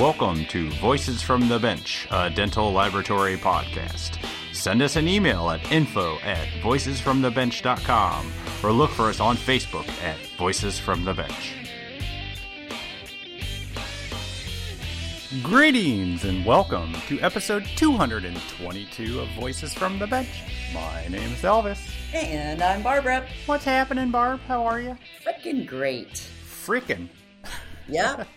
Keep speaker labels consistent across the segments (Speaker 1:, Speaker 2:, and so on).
Speaker 1: Welcome to Voices from the Bench, a dental laboratory podcast. Send us an email at info at voicesfromthebench.com or look for us on Facebook at Voices from the Bench. Greetings and welcome to episode 222 of Voices from the Bench. My name is Elvis.
Speaker 2: And I'm Barbara.
Speaker 1: What's happening, Barb? How are you?
Speaker 2: Frickin' great.
Speaker 1: Freaking.
Speaker 2: Yeah.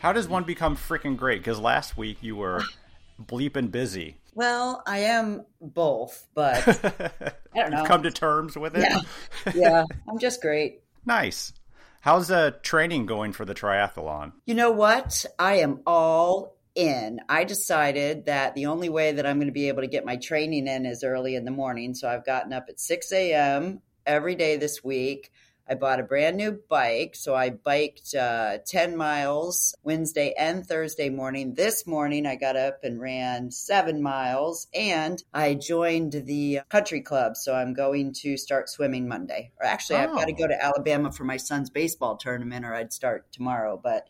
Speaker 1: How does one become freaking great? Because last week you were bleeping busy.
Speaker 2: well, I am both, but I don't know.
Speaker 1: Come to terms with it.
Speaker 2: Yeah. yeah, I'm just great.
Speaker 1: Nice. How's uh, training going for the triathlon?
Speaker 2: You know what? I am all in. I decided that the only way that I'm going to be able to get my training in is early in the morning. So I've gotten up at 6 a.m. every day this week. I bought a brand new bike. So I biked uh, 10 miles Wednesday and Thursday morning. This morning, I got up and ran seven miles and I joined the country club. So I'm going to start swimming Monday. Or actually, I've got to
Speaker 1: Oh.
Speaker 2: go to Alabama for my son's baseball tournament or I'd start tomorrow. But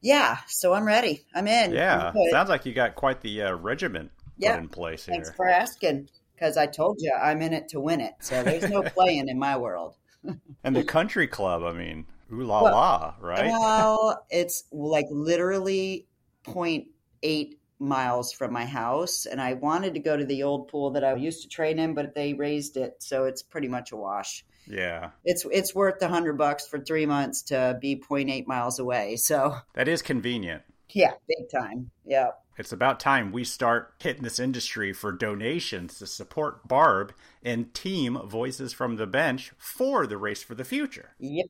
Speaker 2: yeah, so I'm ready. I'm in.
Speaker 1: Yeah,
Speaker 2: I'm
Speaker 1: sounds like you got quite the uh, regiment
Speaker 2: Yeah.
Speaker 1: in place
Speaker 2: Thanks
Speaker 1: here.
Speaker 2: for asking. Because I told you I'm in it to win it. So there's no playing in my world.
Speaker 1: And the country club, I mean, ooh la
Speaker 2: Well,
Speaker 1: la, right?
Speaker 2: Well, it's like literally 0.8 miles from my house. And I wanted to go to the old pool that I used to train in, but they raised it. So it's pretty much a wash.
Speaker 1: yeah,
Speaker 2: It's it's worth a hundred bucks for three months to be 0.8 miles away. So
Speaker 1: that is convenient.
Speaker 2: yeah, big time. Yeah.
Speaker 1: It's about time we start hitting this industry for donations to support Barb and Team Voices from the Bench for the Race for the Future.
Speaker 2: Yep.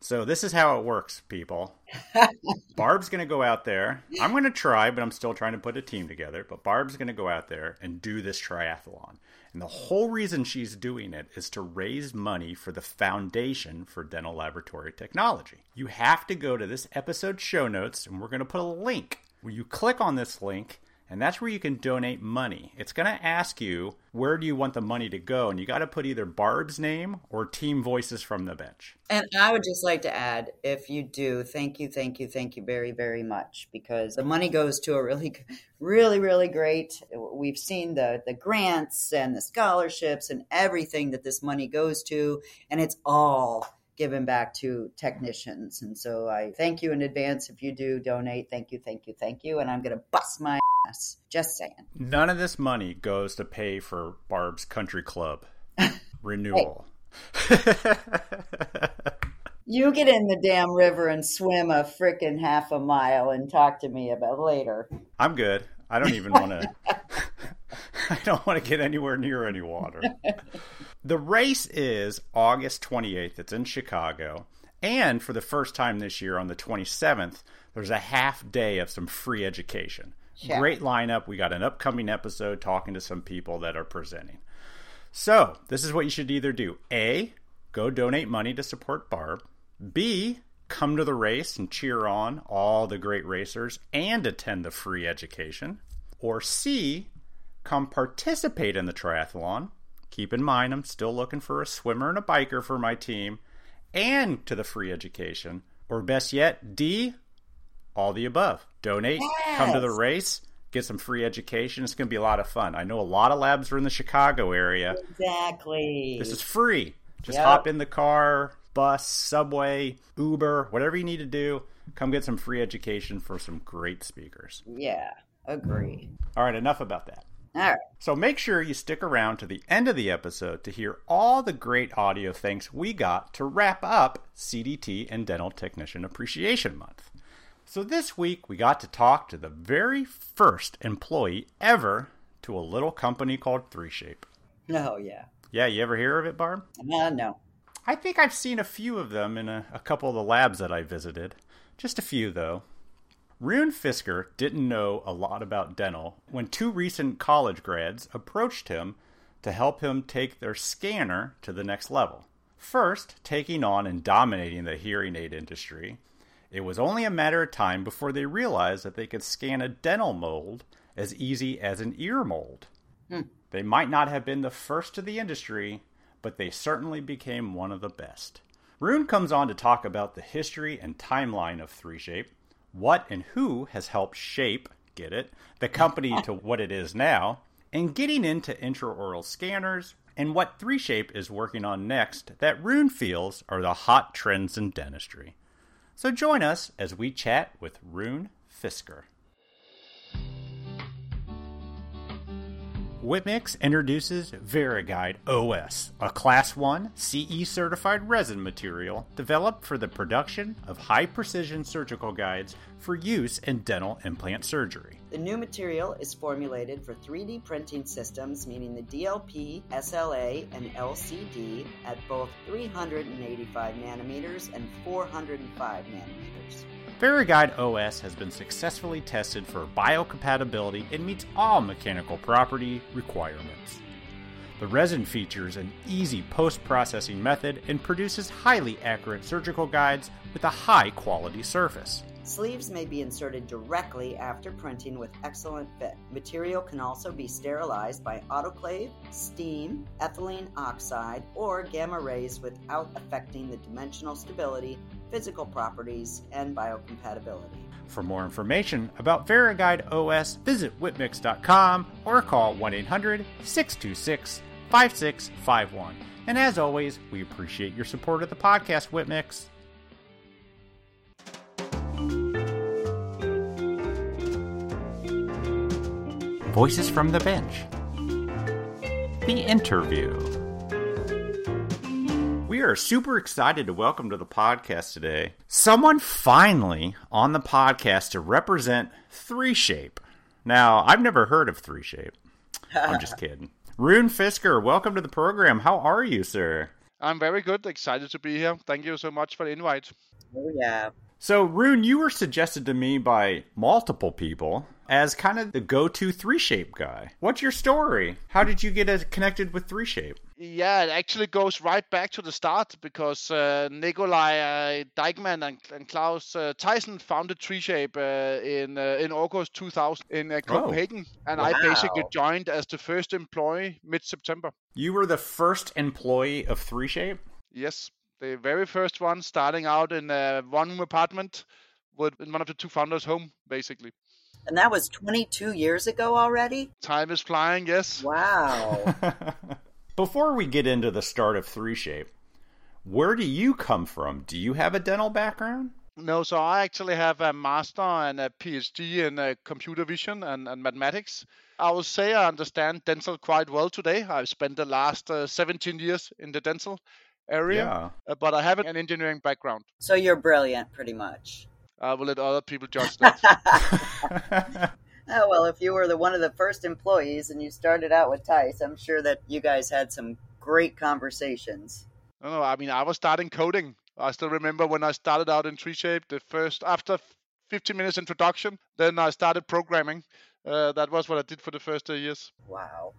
Speaker 1: So this is how it works, people. Barb's going to go out there. I'm going to try, but I'm still trying to put a team together. But Barb's going to go out there and do this triathlon. And the whole reason she's doing it is to raise money for the Foundation for Dental Laboratory Technology. You have to go to this episode show notes, and we're going to put a link where you click on this link. And that's where you can donate money. It's going to ask you where do you want the money to go, and you got to put either Barb's name or Team Voices from the Bench.
Speaker 2: And I would just like to add, if you do, thank you, thank you, thank you very, very much, because the money goes to a really, really, really great. We've seen the the grants and the scholarships and everything that this money goes to, and it's all given back to technicians. And so I thank you in advance if you do donate. Thank you, thank you, thank you. And I'm going to bust my ass. Just saying.
Speaker 1: None of this money goes to pay for Barb's country club renewal.
Speaker 2: You get in the damn river and swim a frickin' half a mile and talk to me about later.
Speaker 1: I'm good. I don't even want to. I don't want to get anywhere near any water. The race is August 28th. It's in Chicago. And for the first time this year, on the 27th, there's a half day of some free education.
Speaker 2: Yeah.
Speaker 1: Great lineup. We got an upcoming episode talking to some people that are presenting. So, this is what you should either do A, go donate money to support Barb. B, come to the race and cheer on all the great racers and attend the free education. Or C, come participate in the triathlon. Keep in mind, I'm still looking for a swimmer and a biker for my team and to the free education. Or best yet, D, all the above. Donate, come to the race, get some free education. It's going to be a lot of fun. I know a lot of labs are in the Chicago area.
Speaker 2: Exactly.
Speaker 1: This is free. Just
Speaker 2: Yep.
Speaker 1: hop in the car, bus, subway, Uber, whatever you need to do. Come get some free education for some great speakers.
Speaker 2: yeah, agree.
Speaker 1: All right, enough about that.
Speaker 2: All right.
Speaker 1: So make sure you stick around to the end of the episode to hear all the great audio thanks we got to wrap up CDT and Dental Technician Appreciation Month. So this week we got to talk to the very first employee ever to a little company called 3Shape.
Speaker 2: Oh, yeah.
Speaker 1: Yeah, you ever hear of it, Barb?
Speaker 2: Uh, no.
Speaker 1: I think I've seen a few of them in a, a couple of the labs that I visited. Just a few, though. Rune Fisker didn't know a lot about dental when two recent college grads approached him to help him take their scanner to the next level. First, taking on and dominating the hearing aid industry, it was only a matter of time before they realized that they could scan a dental mold as easy as an ear mold. Hmm. They might not have been the first to the industry, but they certainly became one of the best. Rune comes on to talk about the history and timeline of 3Shape, what and who has helped shape, get it, the company to what it is now, and getting into intraoral scanners and what 3Shape is working on next that Rune feels are the hot trends in dentistry. So join us as we chat with Rune Fisker. Whipmix introduces VeriGuide OS, a Class 1 CE certified resin material developed for the production of high precision surgical guides for use in dental implant surgery.
Speaker 2: The new material is formulated for 3D printing systems, meaning the DLP, SLA, and LCD at both 385 nanometers and 405 nanometers.
Speaker 1: VeriGuide OS has been successfully tested for biocompatibility and meets all mechanical property requirements. The resin features an easy post processing method and produces highly accurate surgical guides with a high quality surface.
Speaker 2: Sleeves may be inserted directly after printing with excellent fit. Material can also be sterilized by autoclave, steam, ethylene oxide, or gamma rays without affecting the dimensional stability, physical properties, and biocompatibility.
Speaker 1: For more information about VeriGuide OS, visit Whipmix.com or call 1 800 626 5651. And as always, we appreciate your support of the podcast, Whipmix. Voices from the Bench. The Interview. We are super excited to welcome to the podcast today someone finally on the podcast to represent 3Shape. Now, I've never heard of 3Shape. I'm just kidding. Rune Fisker, welcome to the program. How are you, sir?
Speaker 3: I'm very good. Excited to be here. Thank you so much for the invite.
Speaker 2: Oh, yeah.
Speaker 1: So, Rune, you were suggested to me by multiple people as kind of the go-to 3Shape guy. What's your story? How did you get connected with 3Shape?
Speaker 3: Yeah, it actually goes right back to the start because uh, Nikolai uh, Deichmann and, and Klaus uh, Tyson founded 3Shape uh, in uh, in August 2000 in uh, Copenhagen, oh, and wow. I basically joined as the first employee mid-September.
Speaker 1: You were the first employee of 3Shape?
Speaker 3: Yes, the very first one, starting out in a one-room apartment with one of the two founders' home, basically.
Speaker 2: And that was 22 years ago already?
Speaker 3: Time is flying, yes.
Speaker 2: Wow.
Speaker 1: Before we get into the start of 3Shape, where do you come from? Do you have a dental background?
Speaker 3: No, so I actually have a master and a PhD in uh, computer vision and, and, mathematics. I would say I understand dental quite well today. I've spent the last uh, 17 years in the dental area, yeah. uh, but I have an engineering background.
Speaker 2: So you're brilliant, pretty much.
Speaker 3: I will let other people judge that.
Speaker 2: oh well, if you were the one of the first employees and you started out with Tais, I'm sure that you guys had some great conversations.
Speaker 3: No, no, I mean I was starting coding. I still remember when I started out in 3Shape. The first after 15 minutes introduction, then I started programming. Uh, that was what I did for the first two years.
Speaker 2: Wow.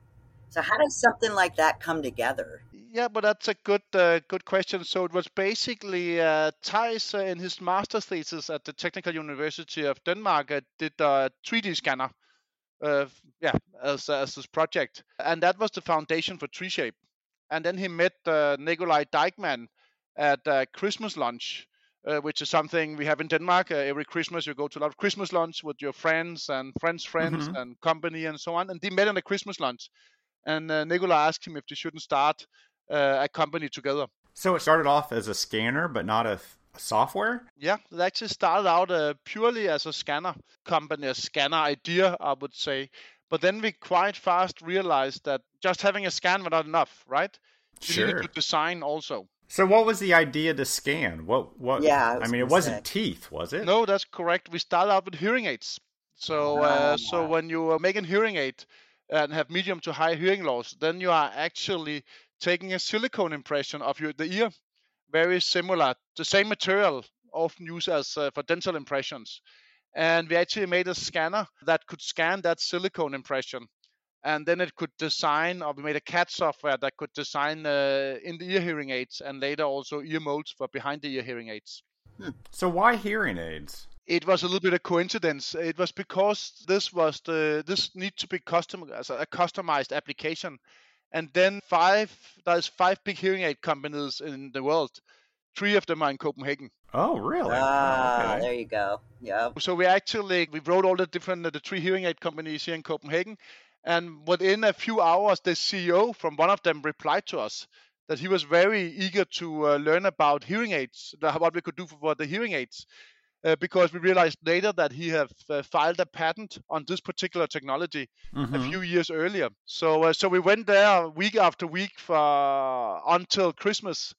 Speaker 2: So how does something like that come together?
Speaker 3: Yeah, but that's a good uh, good question. So it was basically uh, Tais uh, in his master's thesis at the Technical University of Denmark uh, did a 3D scanner, uh, yeah, as as his project, and that was the foundation for 3Shape. And then he met uh, Nikolai Deichmann at uh, Christmas lunch, uh, which is something we have in Denmark. Uh, every Christmas, you go to a lot of Christmas lunch with your friends and friends' friends mm-hmm. and company and so on. And they met on a Christmas lunch. And uh, Nikolai asked him if they shouldn't start uh, a company together.
Speaker 1: So it started off as a scanner, but not a, a software.
Speaker 3: Yeah, it actually started out uh, purely as a scanner company, a scanner idea, I would say. But then we quite fast realized that just having a scan was not enough, right? You sure. needed to design also.
Speaker 1: So what was the idea to scan? What what Yeah, I, I mean it wasn't say. teeth, was it?
Speaker 3: No, that's correct. We started out with hearing aids. So uh, so when you make a hearing aid and have medium to high hearing loss, then you are actually taking a silicone impression of your, the ear, very similar, the same material often used as uh, for dental impressions. And we actually made a scanner that could scan that silicone impression. And then it could design, or we made a CAD software that could design uh, in the ear hearing aids and later also ear molds for behind the ear hearing aids.
Speaker 1: Hmm. So why hearing aids?
Speaker 3: It was a little bit of coincidence. It was because this was the this need to be custom as a customized application and then five, there's five big hearing aid companies in the world. three of them are in Copenhagen.
Speaker 1: Oh, really?
Speaker 2: Ah,
Speaker 1: okay.
Speaker 2: there you go. Yeah.
Speaker 3: So we actually we wrote all the different the three hearing aid companies here in Copenhagen, and within a few hours, the CEO from one of them replied to us that he was very eager to uh, learn about hearing aids, the, what we could do for the hearing aids, uh, because we realized later that he have uh, filed a patent on this particular technology a
Speaker 1: Mhm.
Speaker 3: few years earlier. So uh, so we went there week after week for until Christmas,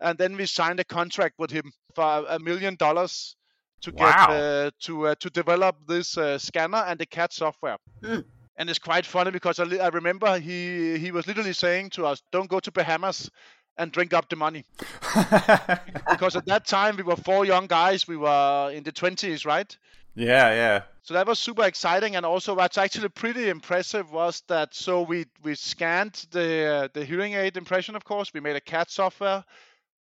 Speaker 3: and then we signed a contract with him for a million dollars to get
Speaker 1: Wow.
Speaker 3: uh, to uh, to develop this uh, scanner and the CAD software.
Speaker 2: Hmm.
Speaker 3: And it's quite funny because I, I remember he he was literally saying to us, "Don't go to Bahamas." And drink up the money because at that time we were four young guys. We were in the twenties, right?
Speaker 1: yeah, yeah.
Speaker 3: So that was super exciting, and also what's actually pretty impressive was that so we we scanned the uh, the hearing aid impression, of course. We made a CAD software,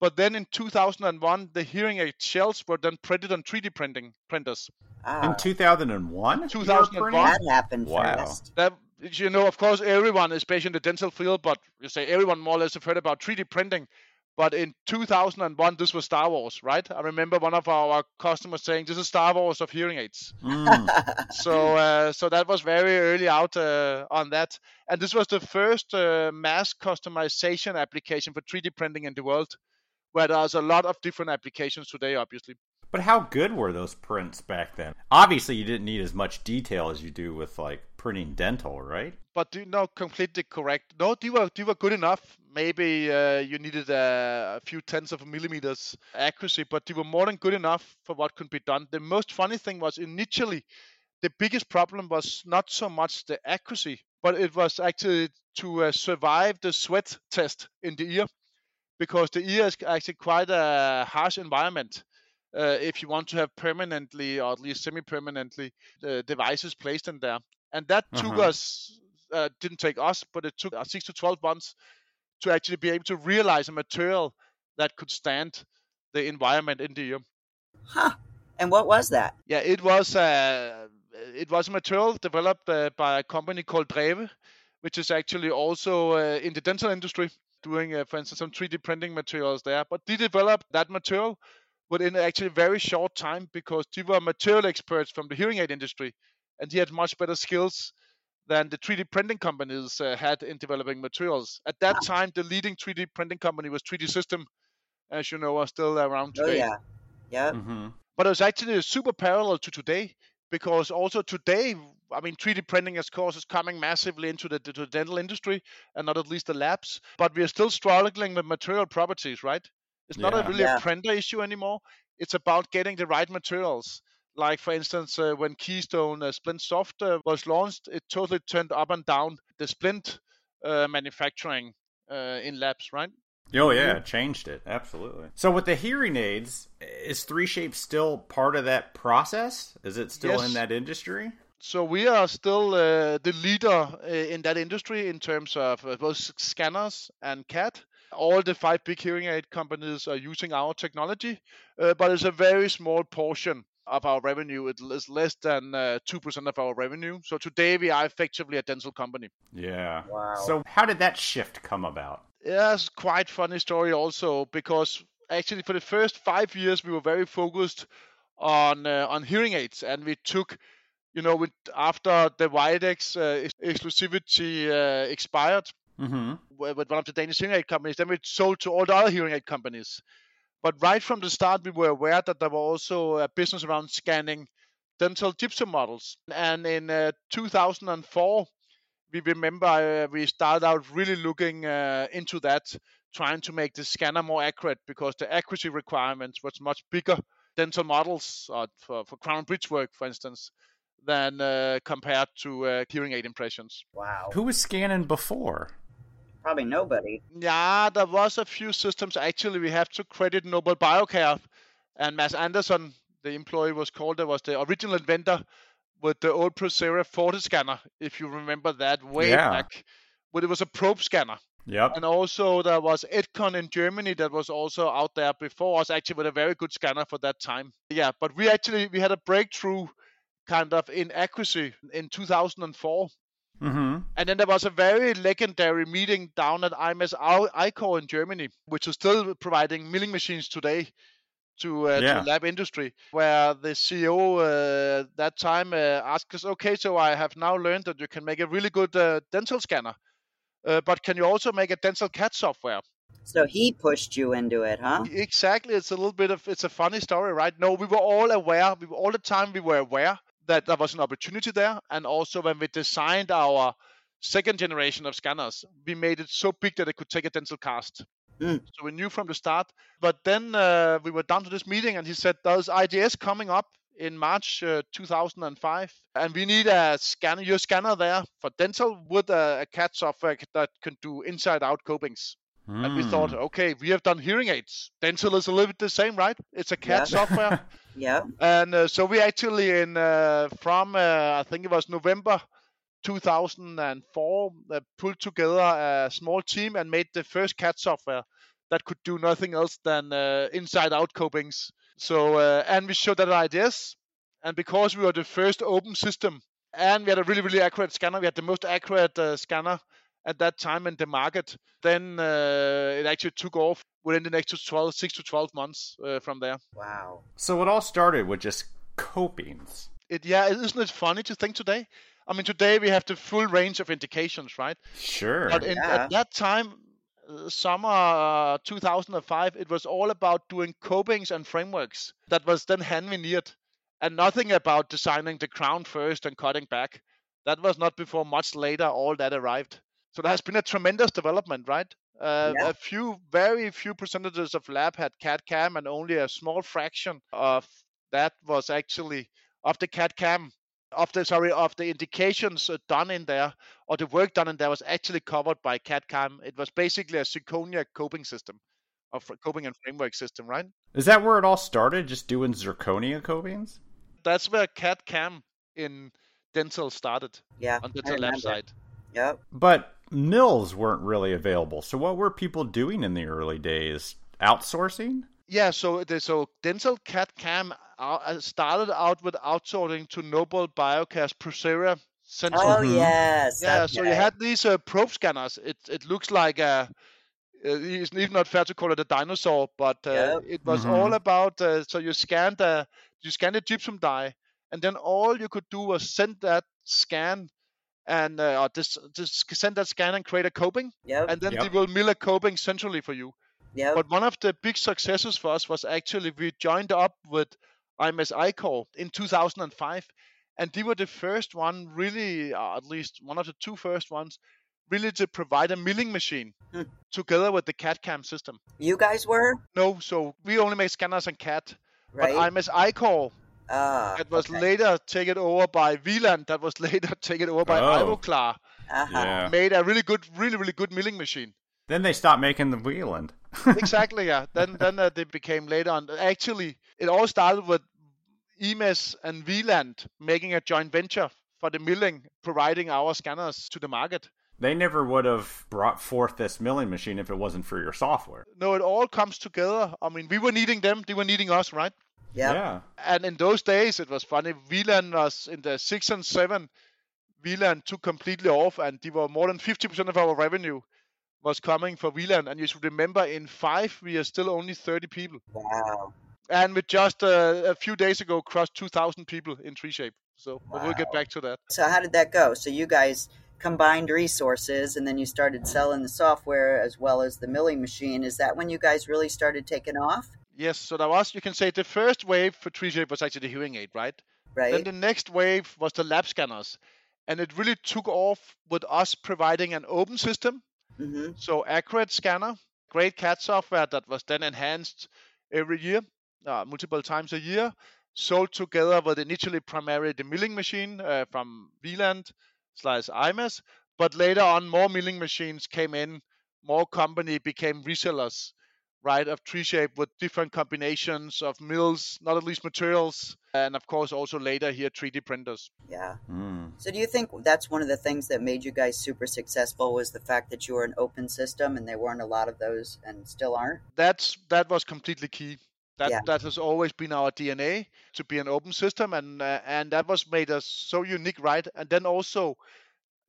Speaker 3: but then in 2001, the hearing aid shells were then printed on 3D printing printers.
Speaker 2: Ah,
Speaker 1: In 2001?
Speaker 3: 2001?
Speaker 2: that happened
Speaker 1: Wow.
Speaker 2: fast.
Speaker 3: That you know, of course, everyone, especially in the dental field, but you say everyone more or less have heard about 3D printing. But in 2001, this was Star Wars, right? I remember one of our customers saying, "This is Star Wars of hearing aids."
Speaker 1: Mm.
Speaker 3: so uh, so that was very early out uh, on that and this was the first uh, mass customization application for 3d printing in the world where there's a lot of different applications today obviously
Speaker 1: But how good were those prints back then? Obviously, you didn't need as much detail as you do with like printing dental, right?
Speaker 3: but do no completely correct no they were they were good enough maybe uh, you needed a, few tenths of millimeters accuracy but they were more than good enough for what could be done the most funny thing was initially the biggest problem was not so much the accuracy but it was actually to uh, survive the sweat test in the ear because the ear is actually quite a harsh environment uh, if you want to have permanently or at least semi-permanently the devices placed in there and that took
Speaker 1: Uh-huh.
Speaker 3: us uh, didn't take us but it took uh, six to 12 months to actually be able to realize a material that could stand the environment in the ear
Speaker 2: Huh. And what was that?
Speaker 3: yeah it was uh, it was a material developed uh, by a company called Dreve which is actually also uh, in the dental industry doing uh, for instance some 3d printing materials there but they developed that material within actually a very short time because they were material experts from the hearing aid industry and he had much better skills than the 3D printing companies uh, had in developing materials. At that time, the leading 3D printing company was 3D System, as you know, are still around today.
Speaker 2: Oh
Speaker 3: today.
Speaker 2: yeah.
Speaker 1: Mm-hmm.
Speaker 3: But it was actually super parallel to today because also today, I mean, 3D printing, of course, is coming massively into the, to the dental industry and not at least the labs. But we are still struggling with material properties, right? It's not a really
Speaker 2: Yeah.
Speaker 3: a printer issue anymore. It's about getting the right materials. Like, for instance, uh, when Keystone uh, Splint Soft uh, was launched, it totally turned up and down the splint uh, manufacturing uh, in labs, right?
Speaker 1: Oh yeah, it changed it absolutely. So with the hearing aids, is Three Shape still part of that process? Is it still
Speaker 3: Yes.
Speaker 1: in that industry?
Speaker 3: So we are still uh, the leader uh, in that industry in terms of uh, both scanners and CAD. All the five big hearing aid companies are using our technology, uh, but it's a very small portion of our revenue. It is less than uh, 2% of our revenue. So today we are effectively a dental company.
Speaker 1: Yeah.
Speaker 2: Wow.
Speaker 1: So how did that shift come about?
Speaker 3: Yeah, it's quite funny story also because actually for the first five years we were very focused on uh, on hearing aids and we took you know with, after the Widex uh, ex- exclusivity uh, expired
Speaker 1: Mm-hmm.
Speaker 3: with one of the Danish hearing aid companies then we sold to all the other hearing aid companies but right from the start we were aware that there were also a business around scanning dental gypsum models and in uh, 2004 we remember uh, we started out really looking uh, into that, trying to make the scanner more accurate because the accuracy requirements was much bigger dental models uh, for, for crown bridge work, for instance, than uh, compared to uh, hearing aid impressions.
Speaker 2: wow.
Speaker 1: Who was scanning before?
Speaker 2: Probably nobody.
Speaker 3: Yeah, there was a few systems. Actually, we have to credit Nobel Biocare and Mads Anderson, the employee was called, that was the original inventor with the old Procera Forte scanner, if you remember that way
Speaker 1: Yeah.
Speaker 3: back. But it was a probe scanner.
Speaker 1: Yep.
Speaker 3: And also there was Etkon in Germany that was also out there before us, actually with a very good scanner for that time. Yeah, but we actually we had a breakthrough kind of in accuracy in 2004
Speaker 1: Mm-hmm.
Speaker 3: And then there was a very legendary meeting down at IMES-ICORE in Germany, which is still providing milling machines today to, uh,
Speaker 1: Yeah.
Speaker 3: to lab industry, where the CEO uh, that time uh, asked us, okay, so I have now learned that you can make a really good uh, dental scanner, uh, but can you also make a dental CAD software?
Speaker 2: So he pushed you into it, huh?
Speaker 3: Exactly. It's a little bit of it's a funny story, right? No, we were all aware. We were all the time we were aware that there was an opportunity there, and also when we designed our second generation of scanners, we made it so big that it could take a dental cast.
Speaker 2: Mm.
Speaker 3: So we knew from the start. But then uh, we were down to this meeting, and he said, "There's IDS coming up in March uh, 2005, and we need a scanner, your scanner there for dental with a, a CAD software that can do inside-out copings." And we thought,
Speaker 1: Mm.
Speaker 3: okay, we have done hearing aids. Dental is a little bit the same, right? It's a CAD
Speaker 2: Yeah.
Speaker 3: software.
Speaker 2: Yeah.
Speaker 3: and uh, so we actually, in uh, from uh, I think it was November 2004, uh, pulled together a small team and made the first CAD software that could do nothing else than uh, inside-out copings. So, uh, and we showed that IDS, and because we were the first open system, and we had a really, really accurate scanner, we had the most accurate uh, scanner at that time in the market, then uh, it actually took off within the next 12, 6 to 12 months uh, from there.
Speaker 2: Wow.
Speaker 1: So it all started with just copings.
Speaker 3: It, yeah, isn't it funny to think today? I mean, today we have the full range of indications, right?
Speaker 1: Sure.
Speaker 3: But in,
Speaker 2: Yeah.
Speaker 3: at that time, uh, summer uh, 2005, it was all about doing copings and frameworks that was then hand veneered, and nothing about designing the crown first and cutting back. That was not before much later all that arrived. So there has been a tremendous development, right? Uh,
Speaker 2: Yeah.
Speaker 3: A few, very few percentages of lab had CAD CAM, and only a small fraction of that was actually of the CAD CAM, of the sorry, of the indications uh, done in there or the work done in there was actually covered by CAD CAM. It was basically a Zirconia coping system, a fr- coping and framework system, right?
Speaker 1: Is that where it all started? Just doing zirconia copings?
Speaker 3: That's where CAD CAM in dental started
Speaker 2: Yeah.
Speaker 3: on the
Speaker 2: I
Speaker 3: lab side.
Speaker 2: Yep.
Speaker 1: But mills weren't really available. So what were people doing in the early days? Outsourcing?
Speaker 3: Yeah, so the, so dental CAD CAM uh, started out with outsourcing to Nobel Biocare Procera Central.
Speaker 2: Oh
Speaker 1: Mhm.
Speaker 2: yes.
Speaker 3: Yeah, so you had these uh, probe scanners. It it looks like a. uh, It's even not fair to call it a dinosaur, but uh,
Speaker 2: Yep.
Speaker 3: it was
Speaker 1: Mhm.
Speaker 3: all about. Uh, so you scanned the you scanned the gypsum die, and then all you could do was send that scan, and uh, just just send that scan and create a coping,
Speaker 2: Yep.
Speaker 3: and then
Speaker 1: Yep.
Speaker 3: they will mill a coping centrally for you.
Speaker 2: Yep.
Speaker 3: But one of the big successes for us was actually we joined up with IMES-ICORE in 2005, and they were the first one, really, uh, at least one of the two first ones, really to provide a milling machine
Speaker 2: Hmm.
Speaker 3: together with the CAD CAM system.
Speaker 2: you guys were
Speaker 3: No, so we only make scanners and CAD,
Speaker 2: right.
Speaker 3: but IMES-ICORE
Speaker 2: Ah.
Speaker 3: that was
Speaker 2: okay.
Speaker 3: later taken over by Wieland, that was later taken over by
Speaker 1: Oh.
Speaker 3: Ivoclar,
Speaker 2: Uh-huh.
Speaker 1: Yeah.
Speaker 3: made a really good, really, really good milling machine.
Speaker 1: Then they stopped making the Wieland.
Speaker 3: exactly yeah then then uh, they became later on actually it all started with IMES and Wieland making a joint venture for the milling providing our scanners to the market
Speaker 1: They never would have brought forth this milling machine if it wasn't for your software.
Speaker 3: no it all comes together i mean we were needing them they were needing us right
Speaker 2: Yep.
Speaker 1: Yeah.
Speaker 3: and in those days it was funny Wieland was in the six and seven Wieland took completely off and they were more than 50% of our revenue was coming for Wieland and you should remember in five we are still only 30 people
Speaker 2: Wow.
Speaker 3: and we just uh, a few days ago crossed 2,000 people in 3Shape. So but we'll get back to that.
Speaker 2: So how did that go? So you guys combined resources and then you started selling the software as well as the milling machine. Is that when you guys really started taking off?
Speaker 3: Yes, so that was you can say the first wave for 3Shape was actually the hearing aid, right? Then the next wave was the lab scanners, and it really took off with us providing an open system,
Speaker 2: Mm-hmm.
Speaker 3: so accurate scanner, great CAD software that was then enhanced every year, uh, multiple times a year, sold together with initially primarily the milling machine uh, from Wieland slash IMES, but later on more milling machines came in, more company became resellers, right, of 3Shape with different combinations of mills, not at least materials, and of course also later here 3D printers.
Speaker 2: Yeah.
Speaker 1: Mm.
Speaker 2: So do you think that's one of the things that made you guys super successful was the fact that you were an open system and there weren't a lot of those and still aren't?
Speaker 3: That's that was completely key. That
Speaker 2: Yeah.
Speaker 3: that has always been our DNA to be an open system, and uh, and that was made us so unique, right? And then also,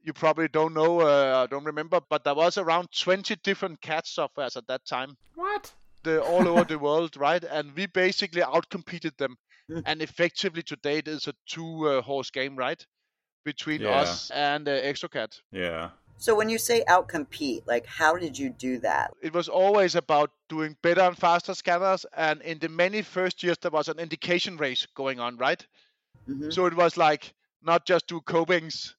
Speaker 3: you probably don't know, uh, don't remember, but there was around 20 different CAD softwares at that time.
Speaker 1: What?
Speaker 3: The, all over the world, right? And we basically outcompeted them. and effectively today it is a two uh, horse game, right? Between
Speaker 1: Yeah.
Speaker 3: us and uh, Exocad.
Speaker 1: Yeah.
Speaker 2: So when you say outcompete, like how did you do that?
Speaker 3: It was always about doing better and faster scanners. And in the many first years, there was an indication race going on, right?
Speaker 2: Mhm.
Speaker 3: So it was like not just do copings,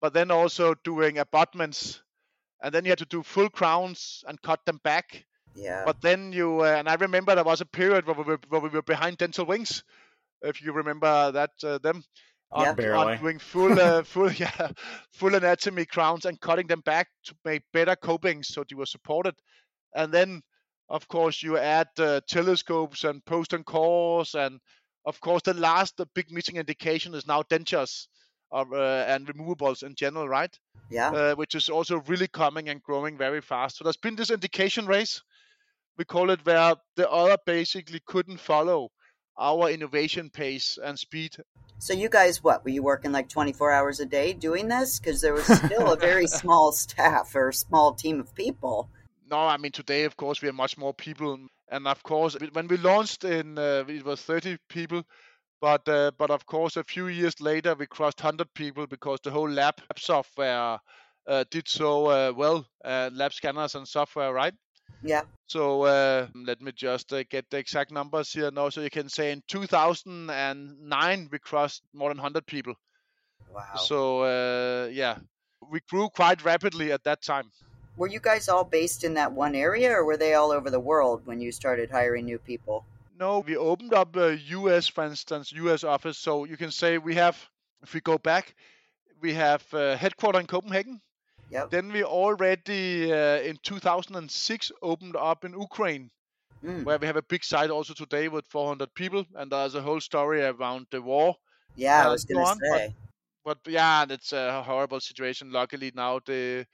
Speaker 3: but then also doing abutments. And then you had to do full crowns and cut them back.
Speaker 2: Yeah.
Speaker 3: But then you, uh, and I remember there was a period where we were, where we were behind dental wings, if you remember that, uh, them. On,
Speaker 2: Yeah.
Speaker 3: on
Speaker 1: Barely.
Speaker 3: doing full, uh, full, yeah, full anatomy crowns and cutting them back to make better copings so they were supported. And then, of course, you add uh, telescopes and post and cores, and of course, the last the big missing indication is now dentures of, uh, and removables in general, right?
Speaker 2: yeah.
Speaker 3: uh, which is also really coming and growing very fast. So there's been this indication race, we call it, where the other basically couldn't follow our innovation pace and speed.
Speaker 2: So you guys, what were you working like twenty four hours a day doing this? Because there was still a very small staff or small team of people.
Speaker 3: No, I mean today, of course, we have much more people, and of course, when we launched in, uh, it was 30 people. But uh, but of course, a few years later, we crossed 100 people because the whole lab software uh, did so uh, well, uh, lab scanners and software, right?
Speaker 2: Yeah.
Speaker 3: So uh, let me just uh, get the exact numbers here now. So you can say in 2009 we crossed more than 100 people.
Speaker 2: Wow.
Speaker 3: So uh, yeah, we grew quite rapidly at that time.
Speaker 2: were you guys all based in that one area, or were they all over the world when you started hiring new people?
Speaker 3: No, we opened up a US, for instance, US office. So you can say we have, if we go back, we have uh, headquarter in Copenhagen.
Speaker 2: Yep.
Speaker 3: Then we already uh, in 2006 opened up in Ukraine.
Speaker 2: Mm.
Speaker 3: where we have a big site also today with 400 people, and there's a whole story around the war.
Speaker 2: Yeah, I was
Speaker 3: go
Speaker 2: going to
Speaker 3: on, but-
Speaker 2: say.
Speaker 3: But yeah, and it's a horrible situation. Luckily now the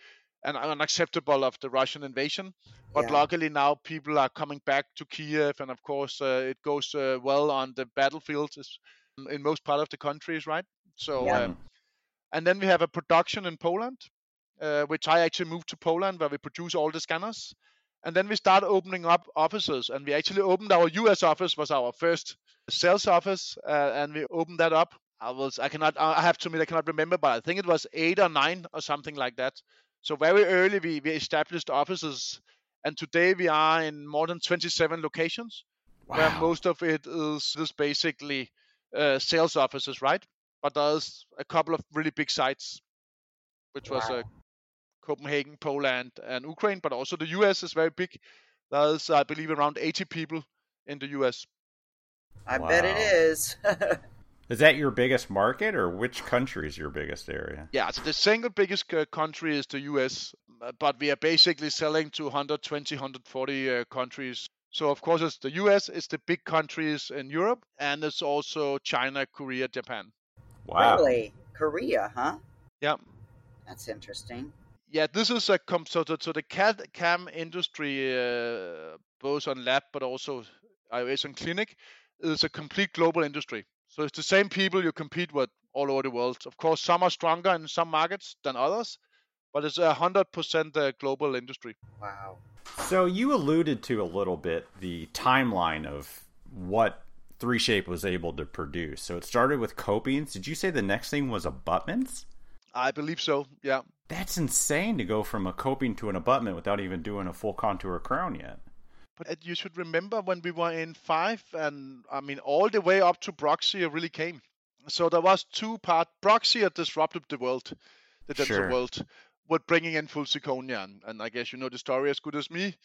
Speaker 3: and unacceptable of the Russian invasion. But
Speaker 2: Yeah.
Speaker 3: luckily now people are coming back to Kiev, and of course uh, it goes uh, well on the battlefields in most part of the countries, right? So
Speaker 2: Yeah.
Speaker 3: um, and then we have a production in Poland, uh, which I actually moved to Poland where we produce all the scanners. And then we start opening up offices, and we actually opened our US office was our first sales office, uh, and we opened that up. I was I cannot I have to admit I cannot remember, but I think it was eight or nine or something like that. So very early we, we established offices, and today we are in more than 27 locations
Speaker 1: wow.
Speaker 3: where most of it is is basically uh, sales offices, right? But there's a couple of really big sites, which was uh, Copenhagen, Poland, and Ukraine. But also the US is very big. There's, I believe, around 80 people in the US.
Speaker 2: I bet it
Speaker 1: Wow.
Speaker 2: is.
Speaker 1: Is that your biggest market, or which country is your biggest area?
Speaker 3: Yeah, so the single biggest uh, country is the US, uh, but we are basically selling to 120, 140 uh, countries. So of course it's the US, it's the big countries in Europe, and it's also China, Korea, Japan.
Speaker 1: Wow.
Speaker 2: Really? Korea, huh?
Speaker 3: Yeah.
Speaker 2: That's interesting.
Speaker 3: Yeah, this is a com- so the, so the CAD cam industry, uh, both on lab but also iOS and clinic, is a complete global industry. So it's the same people you compete with all over the world. Of course, some are stronger in some markets than others, but it's a hundred percent a global industry.
Speaker 2: Wow.
Speaker 1: So you alluded to a little bit the timeline of what 3Shape was able to produce. So it started with copings. Did you say the next thing was abutments?
Speaker 3: I believe so. Yeah.
Speaker 1: That's insane to go from a coping to an abutment without even doing a full contour crown yet.
Speaker 3: But you should remember when we were in five, and I mean all the way up to BruxZir really came. So there was two part. BruxZir disrupted the world, the dental
Speaker 1: Sure.
Speaker 3: world, with bringing in full zirconia, and, and I guess you know the story as good as me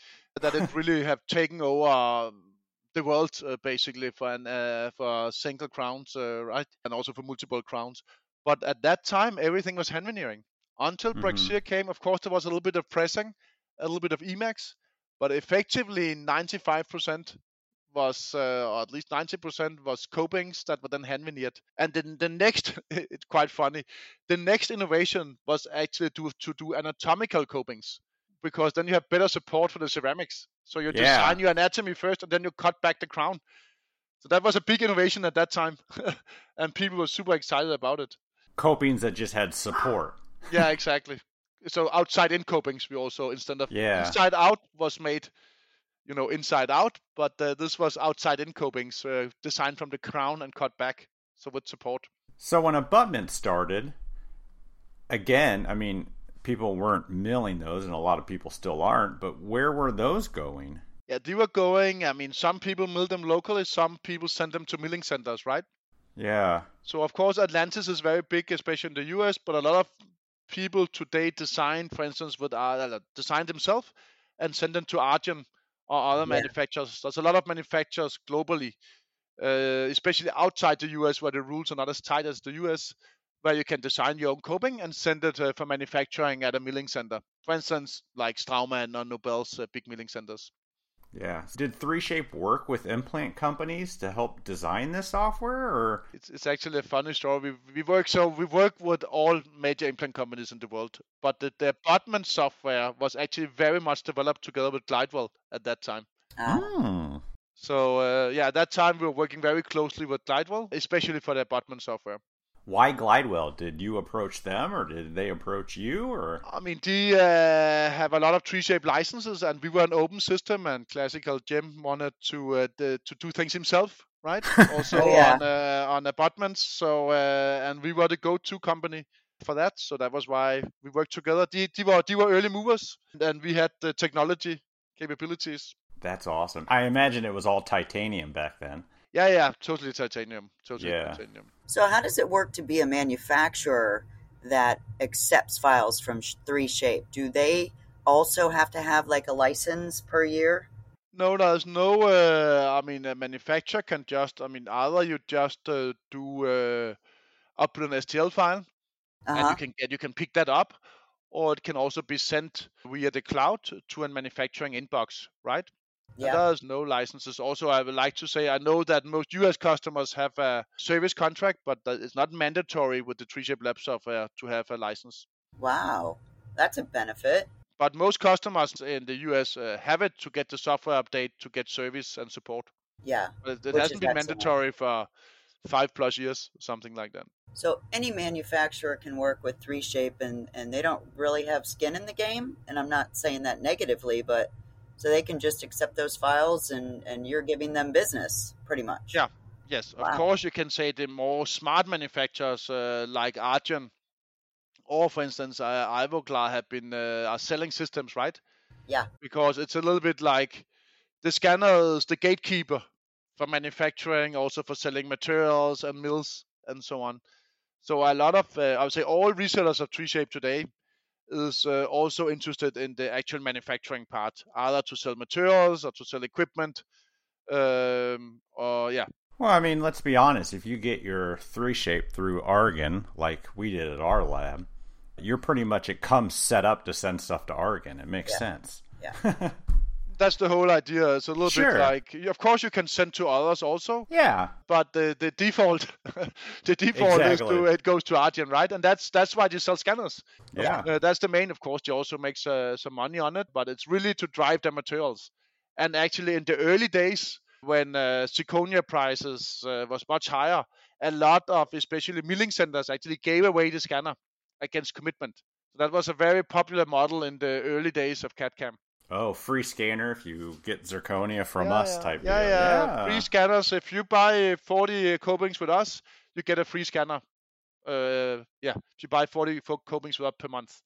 Speaker 3: that it really have taken over um, the world uh, basically for an, uh, for single crowns, uh, right, and also for multiple crowns. But at that time, everything was hand veneering. Until
Speaker 1: Mhm.
Speaker 3: BruxZir came, of course, there was a little bit of pressing, a little bit of Emax, but effectively 95% was, uh, or at least 90% was copings that were then hand veneered. And then the next, it's quite funny, the next innovation was actually to, to do anatomical copings because then you have better support for the ceramics. So you
Speaker 1: Yeah.
Speaker 3: design your anatomy first and then you cut back the crown. So that was a big innovation at that time, and people were super excited about it.
Speaker 1: Copings that just had support.
Speaker 3: yeah, exactly. So outside in copings, we also instead of
Speaker 1: Yeah.
Speaker 3: inside out was made, you know, inside out, but uh, this was outside in copings, uh, designed from the crown and cut back, so with support.
Speaker 1: So when abutment started, again, I mean, people weren't milling those, and a lot of people still aren't. But where were those going?
Speaker 3: Yeah, they were going. I mean, some people mill them locally, some people send them to milling centers, right?
Speaker 1: Yeah.
Speaker 3: So of course, Atlantis is very big, especially in the US. But a lot of people today design, for instance, with uh, design themselves and send them to Argen or other
Speaker 2: Yeah.
Speaker 3: manufacturers. There's a lot of manufacturers globally, uh, especially outside the US, where the rules are not as tight as the US, where you can design your own coping and send it uh, for manufacturing at a milling center. For instance, like Straumann or Nobel's uh, big milling centers.
Speaker 1: Yeah. Did 3Shape work with implant companies to help design this software, or
Speaker 3: It's, it's actually a funny story. We, we work so we work with all major implant companies in the world, but the, the abutment software was actually very much developed together with Glidewell at that time.
Speaker 1: Hmm.
Speaker 3: So uh, yeah, at that time we were working very closely with Glidewell, especially for the abutment software.
Speaker 1: Why Glidewell? Did you approach them, or did they approach you, or?
Speaker 3: I mean, they uh, have a lot of tree-shaped licenses, and we were an open system. And classical Jim wanted to uh, the, to do things himself, right? Also
Speaker 2: Oh, yeah.
Speaker 3: on uh, on abutments. So uh, and we were the go-to company for that. So that was why we worked together. They, they were they were early movers, and we had the technology capabilities.
Speaker 1: That's awesome. I imagine it was all titanium back then.
Speaker 3: Yeah, yeah, totally titanium, totally
Speaker 1: Yeah.
Speaker 3: titanium.
Speaker 2: So, how does it work to be a manufacturer that accepts files from 3Shape? Do they also have to have like a license per year?
Speaker 3: No, there's no. Uh, I mean, a manufacturer can just. I mean, either you just uh, do uh, upload an STL file, and
Speaker 2: Uh-huh.
Speaker 3: you can get you can pick that up, or it can also be sent via the cloud to a manufacturing inbox, right?
Speaker 2: Yeah.
Speaker 3: there's no licenses. Also, I would like to say I know that most US customers have a service contract, but it's not mandatory with the 3Shape Lab software to have a license.
Speaker 2: Wow. That's a benefit.
Speaker 3: But most customers in the US uh, have it to get the software update to get service and support.
Speaker 2: Yeah.
Speaker 3: But it, hasn't been
Speaker 2: excellent.
Speaker 3: mandatory for five plus years, something like that.
Speaker 2: So, any manufacturer can work with 3Shape and, and they don't really have skin in the game. And I'm not saying that negatively, but so they can just accept those files and, and you're giving them business pretty much.
Speaker 3: Yeah. Yes, of course you can say the more smart manufacturers uh, like Argen or, for instance, uh, Ivoclar have been uh, are selling systems, right?
Speaker 2: Yeah.
Speaker 3: Because it's a little bit like the scanner is the gatekeeper for manufacturing, also for selling materials and mills and so on. So a lot of, uh, I would say, all resellers of 3Shape today is uh, also interested in the actual manufacturing part, either to sell materials or to sell equipment, um, or yeah,
Speaker 1: Well, I mean, let's be honest. If you get your 3Shape through Argen, like we did at our lab, you're pretty much it comes set up to send stuff to Argen. It makes
Speaker 2: Yeah.
Speaker 1: sense.
Speaker 2: Yeah.
Speaker 3: that's the whole idea. It's a little
Speaker 1: Sure.
Speaker 3: bit like, of course, you can send to others also,
Speaker 1: yeah.
Speaker 3: but the, the default, the default is to it goes to Argen, right? And that's that's why they sell scanners.
Speaker 1: Yeah.
Speaker 3: Uh, that's the main. Of course, they also make uh, some money on it, but it's really to drive the materials. And actually, in the early days when uh, zirconia prices uh, was much higher, a lot of especially milling centers actually gave away the scanner against commitment. So that was a very popular model in the early days of CAD/CAM.
Speaker 1: Oh, free scanner if you get zirconia from
Speaker 3: yeah,
Speaker 1: us
Speaker 3: yeah.
Speaker 1: type
Speaker 3: yeah,
Speaker 1: deal.
Speaker 3: Yeah, Free scanners. If you buy 40 copings with us, you get a free scanner. Uh, yeah, if you buy 40 fo- copings with us per month.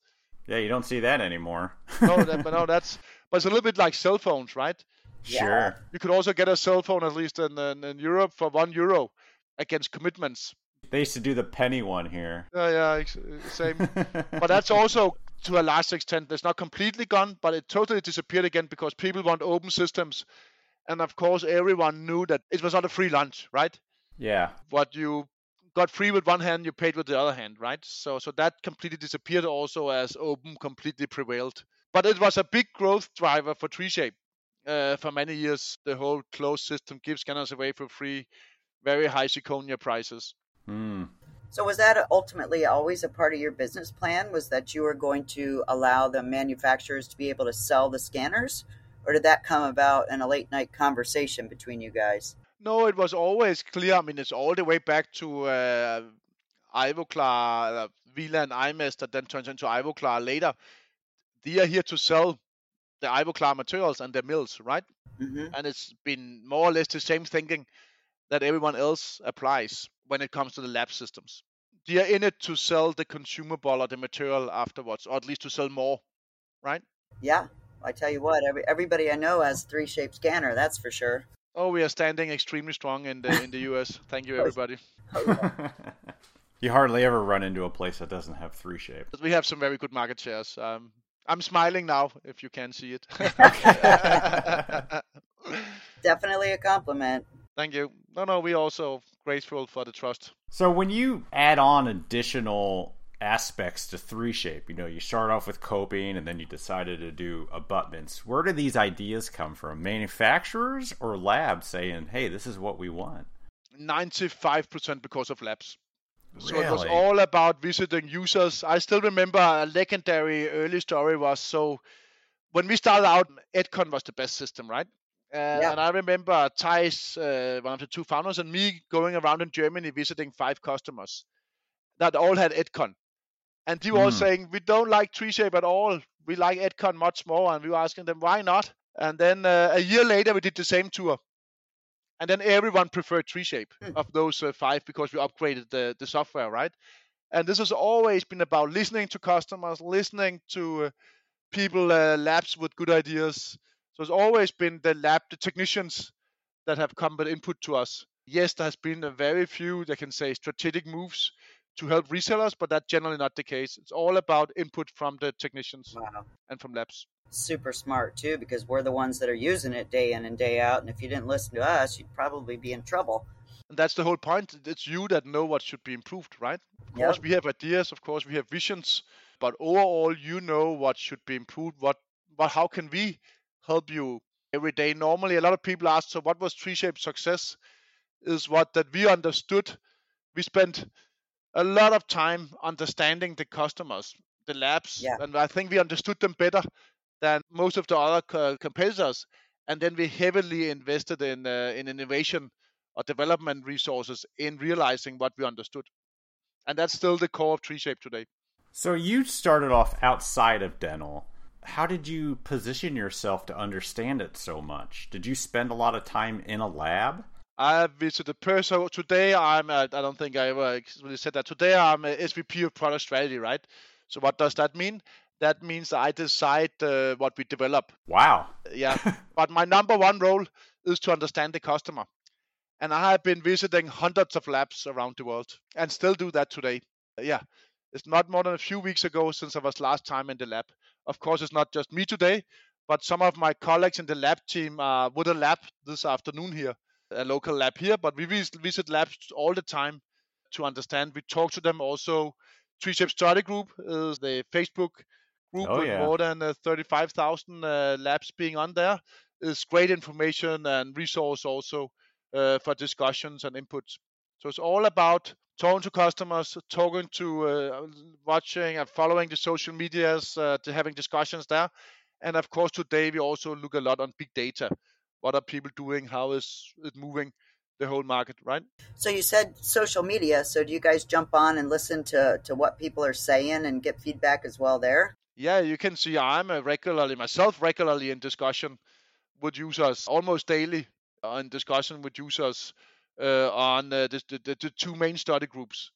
Speaker 1: Yeah, you don't see that anymore.
Speaker 3: No, that, but no, that's but it's a little bit like cell phones, right?
Speaker 2: Yeah.
Speaker 1: Sure.
Speaker 3: You could also get a cell phone, at least in, in, in Europe, for one euro against commitments.
Speaker 1: They used to do the penny one here.
Speaker 3: Yeah, yeah, same. but that's also to a large extent. It's not completely gone, but it totally disappeared again because people want open systems, and of course, everyone knew that it was not a free lunch, right?
Speaker 1: yeah.
Speaker 3: what you got free with one hand, you paid with the other hand, right? So so that completely disappeared also as open completely prevailed. But it was a big growth driver for 3Shape uh, for many years. The whole closed system gives scanners away for free, very high zirconia prices.
Speaker 1: Hmm.
Speaker 2: So was that ultimately always a part of your business plan? Was that you were going to allow the manufacturers to be able to sell the scanners, or did that come about in a late night conversation between you guys?
Speaker 3: No, it was always clear. I mean, it's all the way back to uh, Ivoclar. Uh, Wieland and IMES that then turns into Ivoclar later, they are here to sell the Ivoclar materials and their mills, right?
Speaker 2: Mm-hmm.
Speaker 3: And it's been more or less the same thinking that everyone else applies when it comes to the lab systems. They are in it to sell the consumable or the material afterwards, or at least to sell more, right?
Speaker 2: Yeah, I tell you what, every, everybody I know has 3Shape scanner. That's for sure.
Speaker 3: Oh, we are standing extremely strong in the in the US. Thank you, everybody.
Speaker 1: you hardly ever run into a place that doesn't have 3Shape.
Speaker 3: We have some very good market shares. Um, I'm smiling now, if you can see it.
Speaker 2: Definitely a compliment.
Speaker 3: Thank you. No, no, we also grateful for the trust.
Speaker 1: So when you add on additional aspects to 3Shape, you know, you start off with coping and then you decided to do abutments. Where do these ideas come from? Manufacturers or labs saying, "Hey, this is what we want."
Speaker 3: 95% because of labs. So it was all about visiting users. I still remember a legendary early story was so when we started out, Etkon was the best system, right? Uh, yeah. And I remember Tais, uh, one of the two founders, and me going around in Germany visiting five customers that all had Etkon. And they were all saying, We don't like 3Shape at all. We like Etkon much more. And we were asking them, Why not? And then uh, a year later, we did the same tour. And then everyone preferred 3Shape of those uh, five because we upgraded the, the software, right? And this has always been about listening to customers, listening to uh, people, uh, labs with good ideas. So it's always been the lab, the technicians that have come with input to us. Yes, there has been a very few, they can say, strategic moves to help resellers, but that's generally not the case. It's all about input from the technicians
Speaker 2: wow.
Speaker 3: and from labs.
Speaker 2: Super smart too, because we're the ones that are using it day in and day out. And if you didn't listen to us, you'd probably be in trouble.
Speaker 3: And that's the whole point. It's you that know what should be improved, right? Of course, we have ideas. Of course, we have visions. But overall, you know what should be improved. What, what, how can we help you every day? Normally, a lot of people ask, so what was 3Shape success? Is what that we understood. We spent a lot of time understanding the customers, the labs,
Speaker 2: Yeah.
Speaker 3: and I think we understood them better than most of the other co- competitors. And then we heavily invested in uh, in innovation or development resources in realizing what we understood. And that's still the core of 3Shape today.
Speaker 1: So you started off outside of dental. How did you position yourself to understand it so much? Did you spend a lot of time in a lab?
Speaker 3: I visited person. Today I'm. I don't think I ever really said that. Today I'm a SVP of product strategy, right? So what does that mean? That means I decide uh, what we develop.
Speaker 1: Wow.
Speaker 3: Yeah, but my number one role is to understand the customer, and I have been visiting hundreds of labs around the world, and still do that today. Yeah, it's not more than a few weeks ago since I was last time in the lab. Of course, it's not just me today, but some of my colleagues in the lab team are with a lab this afternoon here a local lab here, but we visit labs all the time to understand. We talk to them also. 3Shape Study Group is the Facebook group
Speaker 1: Oh,
Speaker 3: with
Speaker 1: yeah.
Speaker 3: more than uh, 35,000 uh, labs being on there. Is great information and resource also uh, for discussions and inputs. So it's all about talking to customers, talking to, uh, watching and following the social medias, uh, to having discussions there. And of course, today we also look a lot on big data. What are people doing? How is it moving the whole market, right?
Speaker 2: So you said social media. So do you guys jump on and listen to, to what people are saying and get feedback as well there?
Speaker 3: Yeah, you can see I'm regularly myself regularly in discussion with users almost daily uh, in discussion with users on uh, the, the, the two main study groups,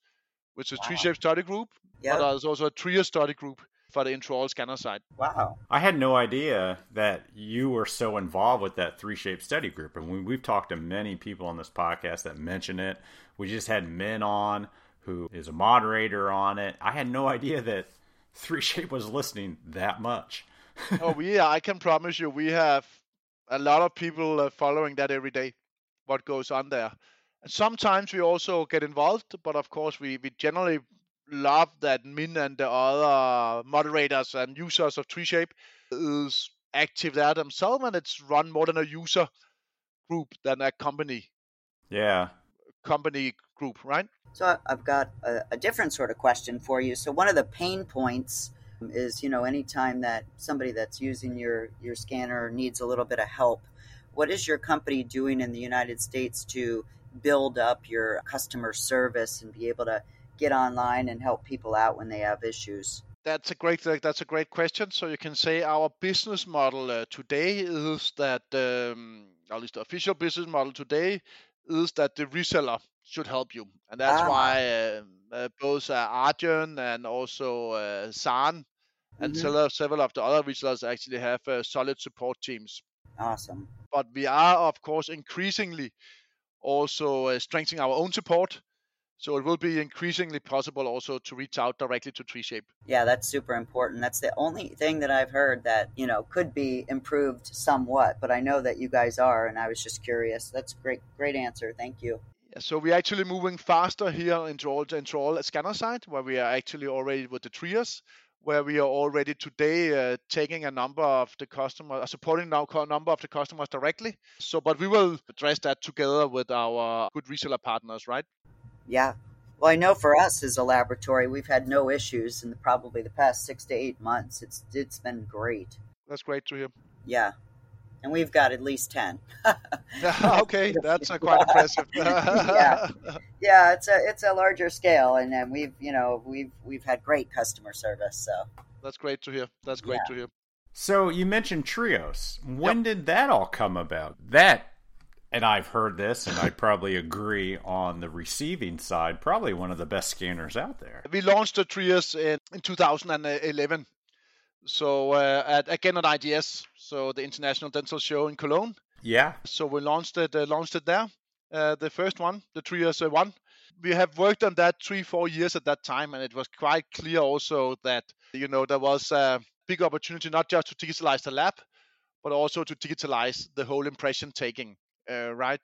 Speaker 3: which is
Speaker 2: Wow.
Speaker 3: 3Shape Study Group,
Speaker 2: Yeah.
Speaker 3: but there's also a Trios Study Group for the intraoral scanner side.
Speaker 2: Wow.
Speaker 1: I had no idea that you were so involved with that 3Shape study group. And we, we've talked to many people on this podcast that mention it. We just had Min on, who is a moderator on it. I had no idea that 3Shape was listening that much.
Speaker 3: oh, yeah. I can promise you, we have a lot of people uh, following that every day. What goes on there? And sometimes we also get involved, but of course we we generally love that Min and the other moderators and users of 3Shape is active there themselves, and it's run more than a user group than a company
Speaker 1: Yeah.
Speaker 3: company group, right?
Speaker 2: So I- I've got a, a different sort of question for you. So one of the pain points is, you know, anytime that somebody that's using your your scanner needs a little bit of help, what is your company doing in the United States to build up your customer service and be able to get online and help people out when they have issues?
Speaker 3: That's a great that's a great question. So you can say our business model uh, today is that um, at least the official business model today is that the reseller should help you, and that's ah. why uh, uh, both uh, Argen and also uh, San and mm-hmm. several of the other resellers actually have uh, solid support teams.
Speaker 2: Awesome.
Speaker 3: But we are of course increasingly also uh, strengthening our own support so it will be increasingly possible also to reach out directly to 3Shape.
Speaker 2: Yeah, that's super important. That's the only thing that I've heard that, you know, could be improved somewhat, but I know that you guys are and I was just curious. That's great great answer. Thank you.
Speaker 3: Yeah, so we're actually moving faster here into all into all scanner side where we are actually already with the trios where we are already today uh, taking a number of the customers, uh, supporting now a number of the customers directly. So, but we will address that together with our good reseller partners, right?
Speaker 2: Yeah. Well, I know for us as a laboratory, we've had no issues in the, probably the past six to eight months. It's it's been great.
Speaker 3: That's great to hear.
Speaker 2: Yeah, and we've got at least ten.
Speaker 3: okay, that's quite impressive.
Speaker 2: yeah, yeah, it's a it's a larger scale, and then we've you know we've we've had great customer service. So
Speaker 3: that's great to hear. That's great yeah. to hear.
Speaker 1: So you mentioned trios. When yep. did that all come about? That and I've heard this, and I probably agree on the receiving side, probably one of the best scanners out there.
Speaker 3: We launched the Trios in, in 2011. So uh, at, again at IDS, so the International Dental Show in Cologne.
Speaker 1: Yeah.
Speaker 3: So we launched it, uh, launched it there, uh, the first one, the three years one. We have worked on that three, four years at that time, and it was quite clear also that you know there was a big opportunity not just to digitalize the lab, but also to digitalize the whole impression taking uh, right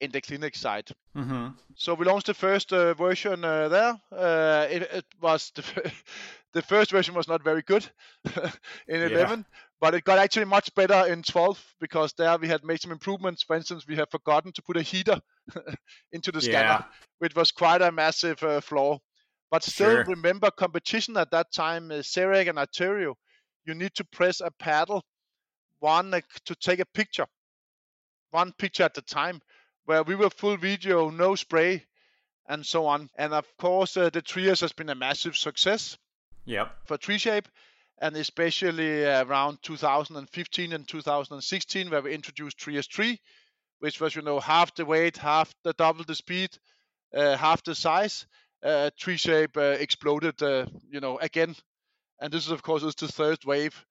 Speaker 3: in the clinic side.
Speaker 1: Mm-hmm.
Speaker 3: So we launched the first uh, version uh, there. Uh, it, it, was the, the first version was not very good in 11, yeah. But it got actually much better in 12 because there we had made some improvements. For instance, we have forgotten to put a heater into the scanner, yeah. which was quite a massive uh, flaw. But still, sure. remember competition at that time, uh, and iTero. You need to press a paddle one to take a picture one picture at a time, where we were full video, no spray, and so on. And of course, uh, the Trios has been a massive success.
Speaker 1: Yep.
Speaker 3: For 3Shape, and especially around 2015 and 2016, where we introduced Trios 3, which was you know half the weight, half the double the speed, uh, half the size. Uh, 3Shape uh, exploded, uh, you know, again. And this is of course is the third wave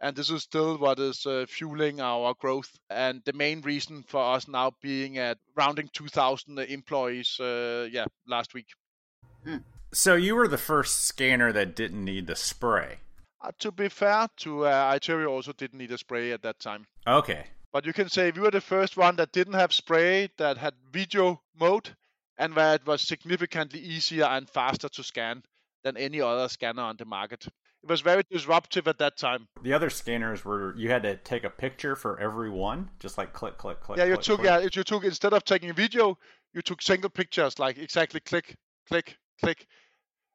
Speaker 3: and this is still what is uh, fueling our growth and the main reason for us now being at rounding 2000 employees uh, yeah last week
Speaker 1: so you were the first scanner that didn't need the spray
Speaker 3: uh, to be fair to uh, iTero also didn't need a spray at that time
Speaker 1: okay
Speaker 3: but you can say we were the first one that didn't have spray that had video mode and where it was significantly easier and faster to scan than any other scanner on the market it was very disruptive at that time.
Speaker 1: The other scanners were you had to take a picture for every one, just like click, click, click.
Speaker 3: Yeah, you
Speaker 1: click,
Speaker 3: took
Speaker 1: click.
Speaker 3: yeah, you took instead of taking a video, you took single pictures, like exactly click, click, click,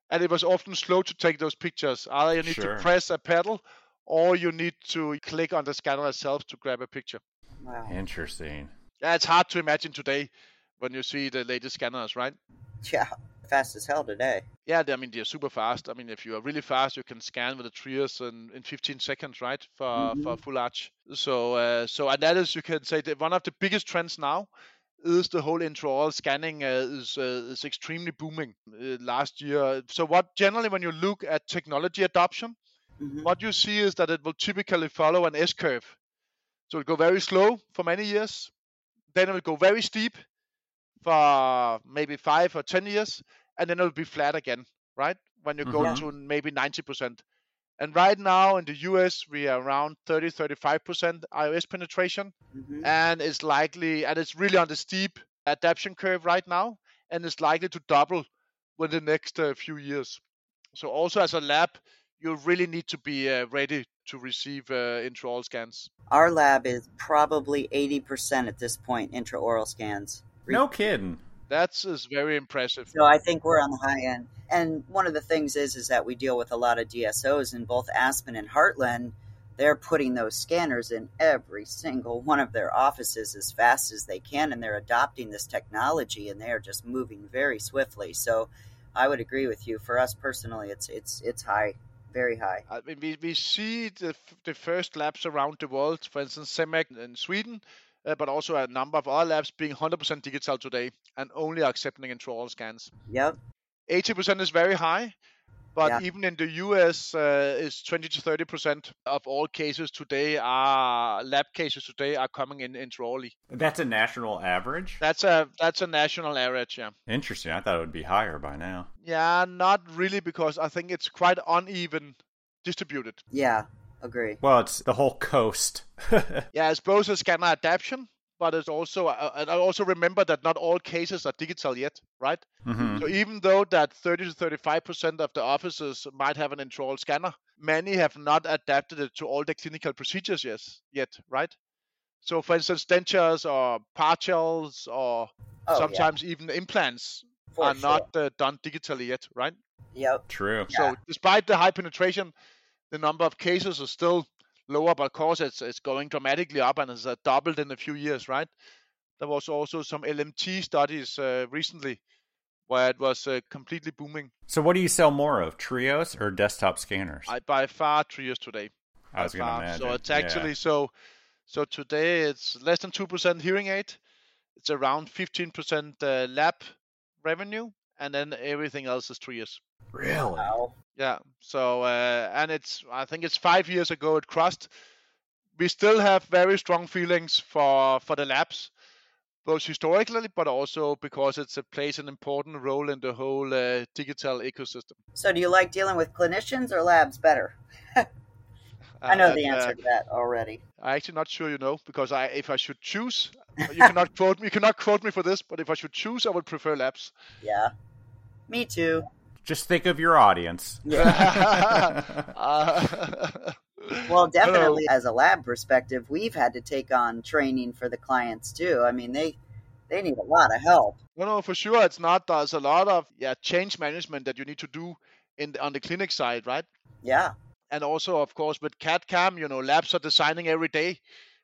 Speaker 3: and it was often slow to take those pictures. Either you need sure. to press a pedal, or you need to click on the scanner itself to grab a picture.
Speaker 2: Wow.
Speaker 1: Interesting.
Speaker 3: Yeah, it's hard to imagine today when you see the latest scanners, right?
Speaker 2: Yeah fast as hell today.
Speaker 3: Yeah, I mean they're super fast. I mean, if you are really fast, you can scan with the Trios in, in 15 seconds, right, for mm-hmm. for full arch. So uh, so and that is you can say that one of the biggest trends now is the whole intraoral scanning uh, is uh, is extremely booming uh, last year. So what generally when you look at technology adoption, mm-hmm. what you see is that it will typically follow an S curve. So it'll go very slow for many years, then it will go very steep for maybe five or 10 years, and then it'll be flat again, right? When you mm-hmm. go to maybe 90%. And right now in the US, we are around 30, 35% iOS penetration. Mm-hmm. And it's likely, and it's really on the steep adoption curve right now, and it's likely to double within the next uh, few years. So, also as a lab, you really need to be uh, ready to receive uh, intraoral scans.
Speaker 2: Our lab is probably 80% at this point intraoral scans.
Speaker 1: No kidding.
Speaker 3: That's is very impressive.
Speaker 2: So I think we're on the high end. And one of the things is is that we deal with a lot of DSOs in both Aspen and Heartland. They're putting those scanners in every single one of their offices as fast as they can, and they're adopting this technology, and they are just moving very swiftly. So I would agree with you. For us personally, it's it's it's high, very high.
Speaker 3: I mean, we, we see the, the first labs around the world, for instance, CEMEC in Sweden, uh, but also a number of other labs being 100% digital today and only accepting intraoral scans.
Speaker 2: Yep.
Speaker 3: 80% is very high, but
Speaker 2: Yeah.
Speaker 3: even in the US, uh, is 20 to 30% of all cases today are lab cases today are coming in intraorally.
Speaker 1: That's a national average?
Speaker 3: That's a that's a national average, yeah.
Speaker 1: Interesting. I thought it would be higher by now.
Speaker 3: Yeah, not really because I think it's quite uneven distributed.
Speaker 2: Yeah. Agree.
Speaker 1: Well, it's the whole coast.
Speaker 3: Yeah, it's both a scanner adaptation, but it's also uh, and I also remember that not all cases are digital yet, right?
Speaker 1: hmm
Speaker 3: So even though that 30 to 35 percent of the offices might have an intraoral scanner, many have not adapted it to all the clinical procedures yet, yet, right? So, for instance, dentures or partials or
Speaker 2: Oh,
Speaker 3: sometimes even implants
Speaker 2: for
Speaker 3: are
Speaker 2: sure.
Speaker 3: not uh, done digitally yet, right?
Speaker 2: Yep.
Speaker 1: True.
Speaker 2: Yeah.
Speaker 3: So, despite the high penetration, the number of cases is still lower, but of course, it's it's going dramatically up and it's uh, doubled in a few years, right? There was also some LMT studies uh, recently where it was uh, completely booming.
Speaker 1: So, what do you sell more of, trios or desktop scanners?
Speaker 3: I by far Trios today.
Speaker 1: I was going to
Speaker 3: far.
Speaker 1: imagine.
Speaker 3: So it's
Speaker 1: Yeah.
Speaker 3: actually so. So today it's less than two percent hearing aid. It's around fifteen percent uh, lab revenue, and then everything else is Trios. years.
Speaker 1: really.
Speaker 2: Wow.
Speaker 3: Yeah. So uh, and it's I think it's five years ago it crossed. We still have very strong feelings for for the labs, both historically, but also because it's it plays an important role in the whole uh, digital ecosystem.
Speaker 2: So, do you like dealing with clinicians or labs better? I know
Speaker 3: Uh,
Speaker 2: the
Speaker 3: and, uh,
Speaker 2: answer to that already.
Speaker 3: I'm actually not sure you know because I, if I should choose, you cannot quote me. You cannot quote me for this, but if I should choose, I would prefer labs.
Speaker 2: Yeah. Me too.
Speaker 1: Just think of your audience.
Speaker 3: Uh,
Speaker 2: Well, definitely, as a lab perspective, we've had to take on training for the clients too. I mean, they they need a lot of help.
Speaker 3: no, no, for sure, it's not. There's a lot of yeah change management that you need to do in the, on the clinic side, right?
Speaker 2: Yeah.
Speaker 3: And also, of course, with CAD CAM, you know, labs are designing every day,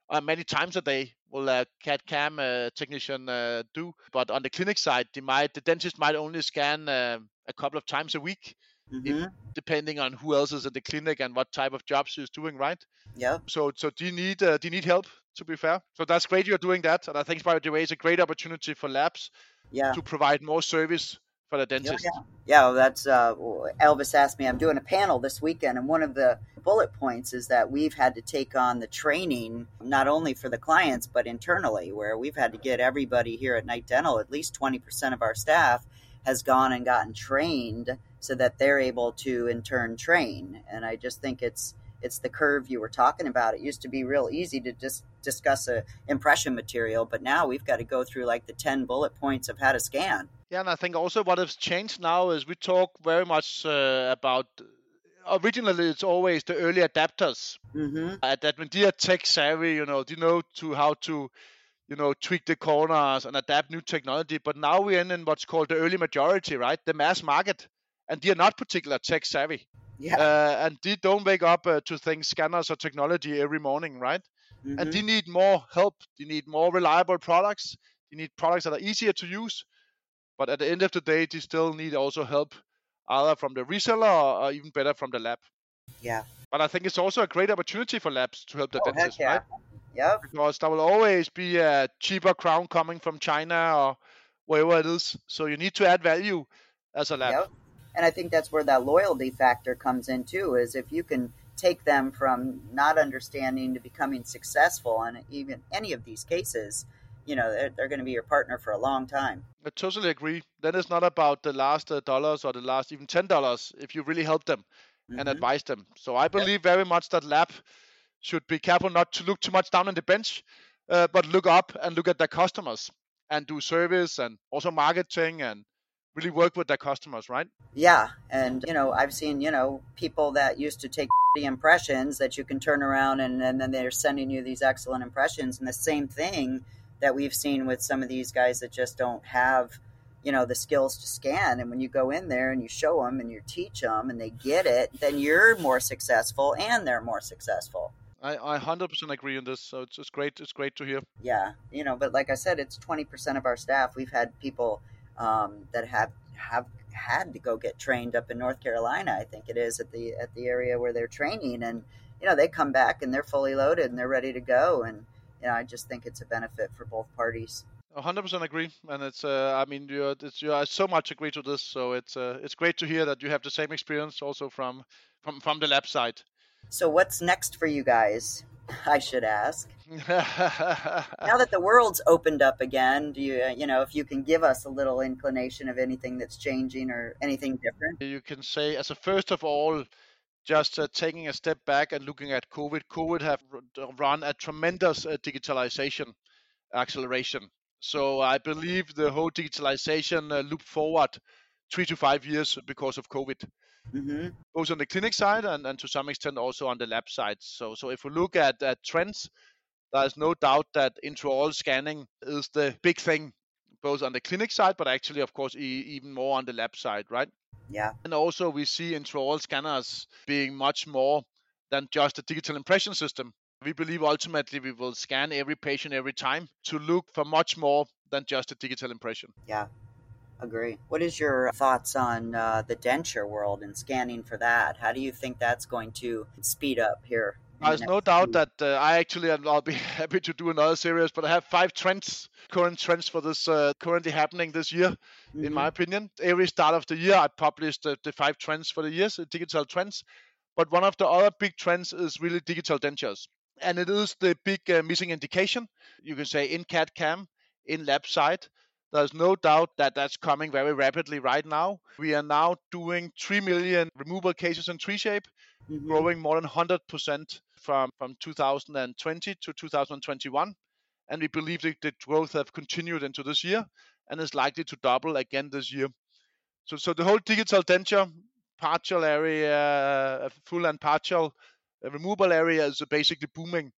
Speaker 3: uh, many times a day. Will a CAD CAM uh, technician uh, do? But on the clinic side, they might the dentist might only scan uh, a couple of times a week.
Speaker 2: hmm
Speaker 3: depending on who else is in the clinic and what type of jobs he's doing, right?
Speaker 2: Yeah.
Speaker 3: So, so do you need uh, do you need help? To be fair, so that's great you're doing that, and I think by the way, it's a great opportunity for labs
Speaker 2: Yeah.
Speaker 3: to provide more service for the
Speaker 2: Yeah,
Speaker 3: dentist.
Speaker 2: yeah. Yeah, well, that's uh, Elvis asked me. I'm doing a panel this weekend, and one of the bullet points is that we've had to take on the training not only for the clients but internally, where we've had to get everybody here at Knight Dental. At least 20% of our staff has gone and gotten trained so that they're able to in turn train. And I just think it's it's the curve you were talking about. It used to be real easy to just discuss a impression material, but now we've got to go through like the 10 bullet points of how to scan.
Speaker 3: Yeah, and I think also what has changed now is we talk very much uh, about. Originally, it's always the early adapters
Speaker 2: Mm-hmm.
Speaker 3: uh, that when they are tech savvy, you know, they know to how to, you know, tweak the corners and adapt new technology. But now we're in, in what's called the early majority, right? The mass market, and they are not particular tech savvy.
Speaker 2: Yeah.
Speaker 3: uh, and they don't wake up uh, to think scanners or technology every morning, right?
Speaker 2: Mhm.
Speaker 3: And they need more help. They need more reliable products. They need products that are easier to use. But at the end of the day, they still need also help, either from the reseller or, or even better from the lab.
Speaker 2: Yeah.
Speaker 3: But I think it's also a great opportunity for labs to help the
Speaker 2: Oh,
Speaker 3: dentists,
Speaker 2: yeah.
Speaker 3: right?
Speaker 2: Yep.
Speaker 3: Because there will always be a cheaper crown coming from China or wherever it is. So you need to add value as a lab.
Speaker 2: Yep. And I think that's where that loyalty factor comes in too. Is if you can take them from not understanding to becoming successful, and even any of these cases, you know, they're, they're going to be your partner for a long time.
Speaker 3: I totally agree. Then it's not about the last uh, dollars or the last even ten dollars if you really help them and
Speaker 2: Mhm.
Speaker 3: advise them. So I believe very much that lab should be careful not to look too much down on the bench, uh, but look up and look at their customers and do service and also marketing and really work with their customers, right?
Speaker 2: Yeah, and you know, I've seen you know people that used to take the impressions that you can turn around and, and then they're sending you these excellent impressions, and the same thing that we've seen with some of these guys that just don't have you know the skills to scan and when you go in there and you show them and you teach them and they get it then you're more successful and they're more successful
Speaker 3: I, I 100% agree on this. So it's, it's great. It's great to hear.
Speaker 2: yeah you know but like i said it's 20% of our staff we've had people um, that have have had to go get trained up in North Carolina. I think it is at the at the area where they're training, and you know they come back and they're fully loaded and they're ready to go. And you know I just think it's a benefit for both parties.
Speaker 3: 100% agree, and it's uh, I mean you're it's you so much agree to this, so it's uh, it's great to hear that you have the same experience also from from from the lab side.
Speaker 2: So what's next for you guys? I should ask. now that the world's opened up again, do you you know if you can give us a little inclination of anything that's changing or anything different?
Speaker 3: You can say as a first of all, just uh, taking a step back and looking at COVID. COVID have run a tremendous uh, digitalization acceleration. So I believe the whole digitalization uh, loop forward three to five years because of COVID mm-hmm. both on the clinic side and, and to some extent also on the lab side. So, so if we look at, at trends, there's no doubt that intraoral scanning is the big thing, both on the clinic side, but actually, of course, e- even more on the lab side, right?
Speaker 2: Yeah.
Speaker 3: And also, we see intraoral scanners being much more than just a digital impression system. We believe ultimately we will scan every patient every time to look for much more than just a digital impression.
Speaker 2: Yeah, agree. What is your thoughts on uh, the denture world and scanning for that? How do you think that's going to speed up here?
Speaker 3: There's no doubt that uh, I actually, I'll be happy to do another series, but I have five trends, current trends for this uh, currently happening this year, mm-hmm. in my opinion. Every start of the year, I published uh, the five trends for the years, digital trends. But one of the other big trends is really digital dentures. And it is the big uh, missing indication, you can say in CAD CAM, in lab side. There's no doubt that that's coming very rapidly right now. We are now doing 3 million removal cases in 3Shape, mm-hmm. growing more than 100% from, from 2020 to 2021. And we believe that the growth have continued into this year and is likely to double again this year. So, so the whole digital denture, partial area, uh, full and partial uh, removal area is basically booming.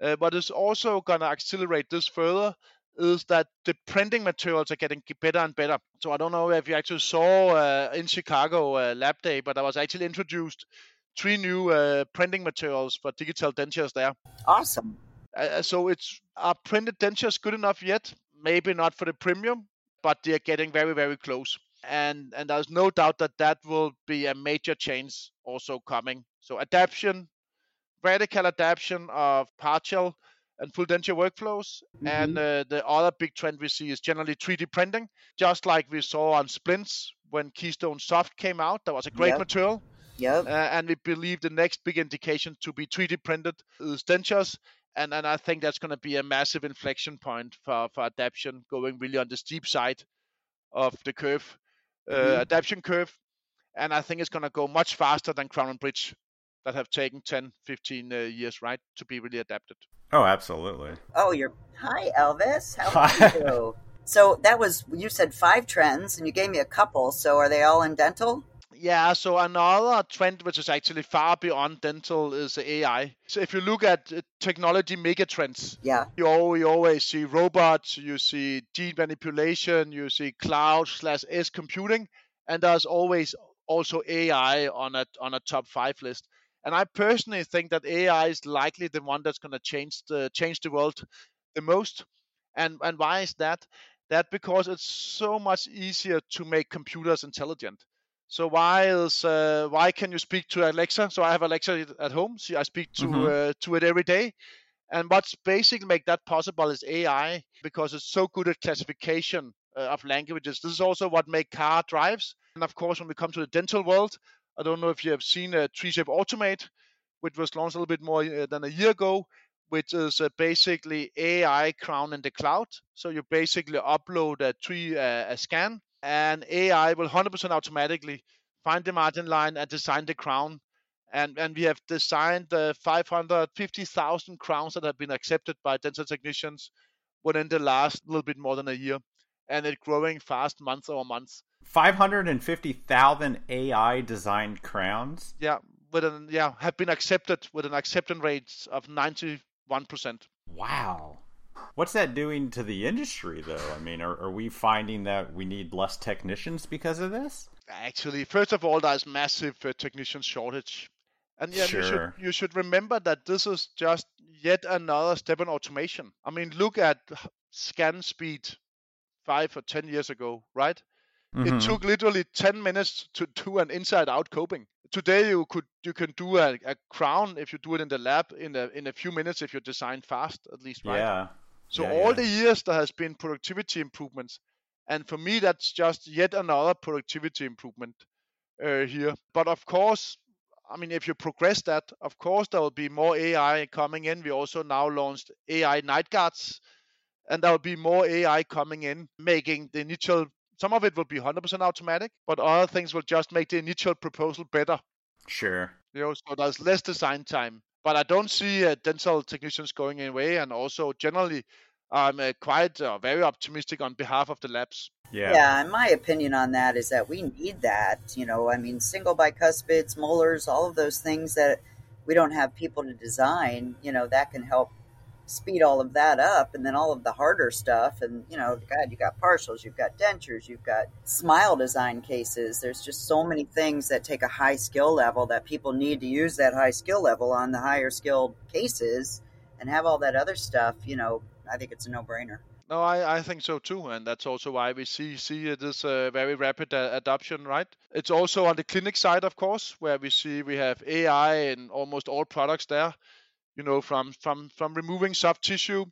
Speaker 3: Uh, but it's also going to accelerate this further is that the printing materials are getting better and better. So I don't know if you actually saw uh, in Chicago uh, Lab Day, but I was actually introduced three new uh, printing materials for digital dentures there.
Speaker 2: Awesome.
Speaker 3: Uh, uh, so it's are printed dentures good enough yet? Maybe not for the premium, but they're getting very very close. And and there's no doubt that that will be a major change also coming. So adaptation, radical adaptation of partial and full denture workflows. Mm-hmm. And uh, the other big trend we see is generally 3D printing, just like we saw on splints when Keystone Soft came out. That was a great
Speaker 2: yep.
Speaker 3: material.
Speaker 2: Yep.
Speaker 3: Uh, and we believe the next big indication to be 3D printed is dentures. And, and I think that's going to be a massive inflection point for, for adaptation going really on the steep side of the curve, uh, mm-hmm. adaptation curve. And I think it's going to go much faster than Crown and Bridge that have taken 10, 15 uh, years, right, to be really adapted.
Speaker 1: Oh, absolutely.
Speaker 2: Oh, you're hi, Elvis. How are you? so that was you said five trends, and you gave me a couple. So are they all in dental?
Speaker 3: Yeah, so another trend which is actually far beyond dental is AI. So if you look at uh, technology megatrends,
Speaker 2: yeah,
Speaker 3: you always, you always see robots, you see gene manipulation, you see cloud slash edge computing, and there's always also AI on a on a top five list. And I personally think that AI is likely the one that's going to change the change the world the most. And and why is that? That because it's so much easier to make computers intelligent. So why is uh, why can you speak to Alexa? So I have Alexa at home. So I speak to mm-hmm. uh, to it every day. And what's basically make that possible is AI because it's so good at classification uh, of languages. This is also what make car drives. And of course, when we come to the dental world, I don't know if you have seen a 3Shape Automate, which was launched a little bit more uh, than a year ago, which is uh, basically AI crown in the cloud. So you basically upload a tree uh, a scan, and AI will 100% automatically find the margin line and design the crown. And and we have designed the 550,000 crowns that have been accepted by dental technicians within the last little bit more than a year, and it's growing fast month over month.
Speaker 1: 550,000 AI designed crowns.
Speaker 3: Yeah, with an yeah, have been accepted with an acceptance rate of 91%.
Speaker 1: Wow. What's that doing to the industry, though? I mean, are, are we finding that we need less technicians because of this?
Speaker 3: Actually, first of all, there's massive uh, technician shortage. And yeah, sure. you, should, you should remember that this is just yet another step in automation. I mean, look at scan speed five or ten years ago, right? Mm-hmm. It took literally 10 minutes to do an inside-out coping. Today you could you can do a, a crown if you do it in the lab in a in a few minutes if you design fast at least right.
Speaker 1: Yeah.
Speaker 3: So
Speaker 1: yeah,
Speaker 3: all
Speaker 1: yeah.
Speaker 3: the years there has been productivity improvements, and for me that's just yet another productivity improvement uh, here. But of course, I mean if you progress that, of course there will be more AI coming in. We also now launched AI night guards, and there will be more AI coming in, making the initial some of it will be 100% automatic, but other things will just make the initial proposal better.
Speaker 1: Sure.
Speaker 3: You know, so there's less design time. But I don't see uh, dental technicians going away, and also generally, I'm uh, quite uh, very optimistic on behalf of the labs.
Speaker 1: Yeah.
Speaker 2: Yeah, and my opinion on that is that we need that. You know, I mean, single bicuspids, molars, all of those things that we don't have people to design, you know, that can help speed all of that up and then all of the harder stuff and you know god you got partials you've got dentures you've got smile design cases. There's just so many things that take a high skill level that people need to use that high skill level on the higher skilled cases and have all that other stuff you know i think it's a no-brainer.
Speaker 3: No, I, I think so too, and that's also why we see see this uh, very rapid uh, adoption, right? It's also on the clinic side, of course, where we see we have AI in almost all products there you know, from from from removing soft tissue,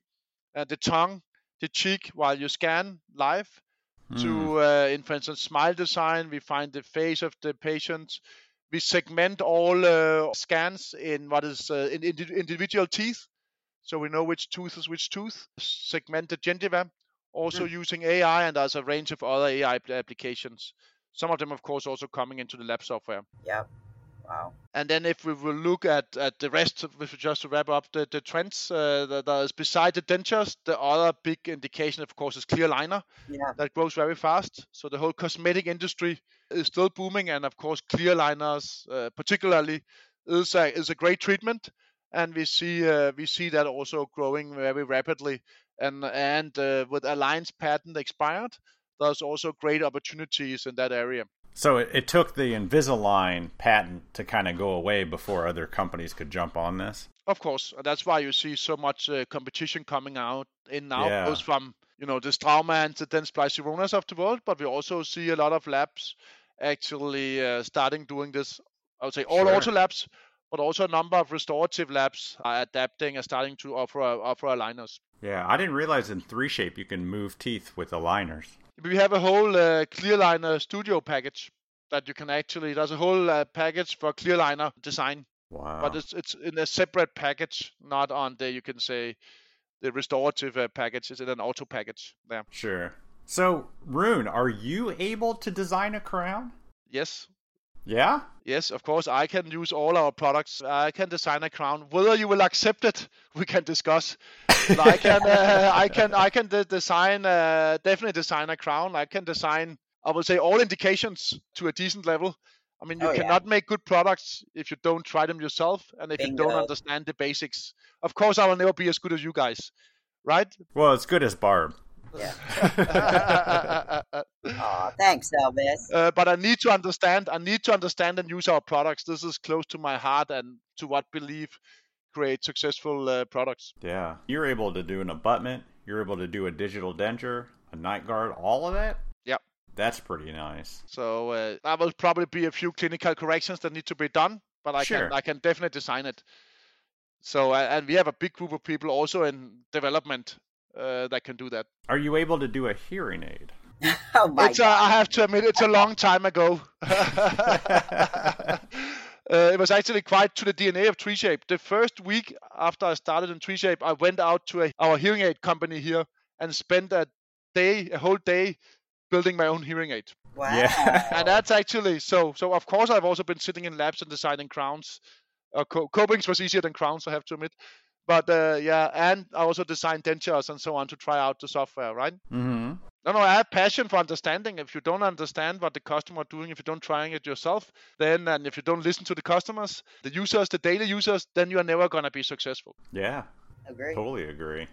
Speaker 3: uh, the tongue, the cheek while you scan live, mm. to uh, in for instance smile design. We find the face of the patient. We segment all uh, scans in what is uh, in, in individual teeth, so we know which tooth is which tooth. Segment the gingiva, also mm. using AI, and there's a range of other AI applications. Some of them, of course, also coming into the lab software.
Speaker 2: Yeah. Wow.
Speaker 3: And then if we will look at, at the rest, of, just to wrap up the, the trends uh, that is beside the dentures, the other big indication, of course, is clear liner
Speaker 2: Yeah.
Speaker 3: That grows very fast. So the whole cosmetic industry is still booming, and of course, clear liners, uh, particularly, is a, is a great treatment. And we see uh, we see that also growing very rapidly. And and uh, with Align's patent expired, there's also great opportunities in that area.
Speaker 1: So it, it took the Invisalign patent to kind of go away before other companies could jump on this.
Speaker 3: Of course, that's why you see so much uh, competition coming out in now, yeah. both from you know the Straumann and the Dentsply Sironas of the world, but we also see a lot of labs actually uh, starting doing this. I would say all
Speaker 1: sure.
Speaker 3: ortho labs, but also a number of restorative labs are adapting and starting to offer offer aligners.
Speaker 1: Yeah, I didn't realize in 3Shape you can move teeth with aligners
Speaker 3: we have a whole uh, clear aligner studio package that you can actually there's a whole uh, package for Clearliner design.
Speaker 1: Wow.
Speaker 3: but it's it's in a separate package not on the you can say the restorative uh, package is in an ortho package. There
Speaker 1: sure. So rune are you able to design a crown?
Speaker 3: Yes
Speaker 1: yeah
Speaker 3: yes of course i can use all our products i can design a crown whether you will accept it we can discuss I can uh, I can I can de- design uh, definitely design a crown. I can design I would say all indications to a decent level. I mean, you
Speaker 2: Oh, yeah.
Speaker 3: cannot make good products if you don't try them yourself and if you don't understand the basics. Of course, I will never be as good as you guys, right?
Speaker 1: well as good as barb
Speaker 2: Yeah.
Speaker 3: uh,
Speaker 2: Aw, thanks, Elvis.
Speaker 3: but I need to understand. I need to understand and use our products. This is close to my heart and to what believe create successful uh, products.
Speaker 1: yeah you're able to do an abutment you're able to do a digital denture a night guard all of that
Speaker 3: Yep.
Speaker 1: that's pretty nice
Speaker 3: So uh, there will probably be a few clinical corrections that need to be done, but I
Speaker 1: Sure.
Speaker 3: can I can definitely design it. So uh, and we have a big group of people also in development uh, that can do that.
Speaker 1: are you able to do a hearing aid
Speaker 2: Oh my
Speaker 3: It's uh, I have to admit it's a long time ago. uh, it was actually quite to the DNA of 3Shape. The first week after I started in 3Shape, I went out to a, our hearing aid company here and spent a day, a whole day, building my own hearing aid.
Speaker 2: Wow.
Speaker 1: Yeah.
Speaker 3: and that's actually so. So of course, I've also been sitting in labs and designing crowns. Uh, co- copings was easier than crowns, I have to admit. But uh, yeah, and I also designed dentures and so on to try out the software, right?
Speaker 1: mm-hmm
Speaker 3: No, no, I have passion for understanding. If you don't understand what the customer are doing, if you don't trying it yourself, then and if you don't listen to the customers, the users, the daily users, then you are never gonna be successful.
Speaker 1: yeah
Speaker 2: Agree.
Speaker 1: totally agree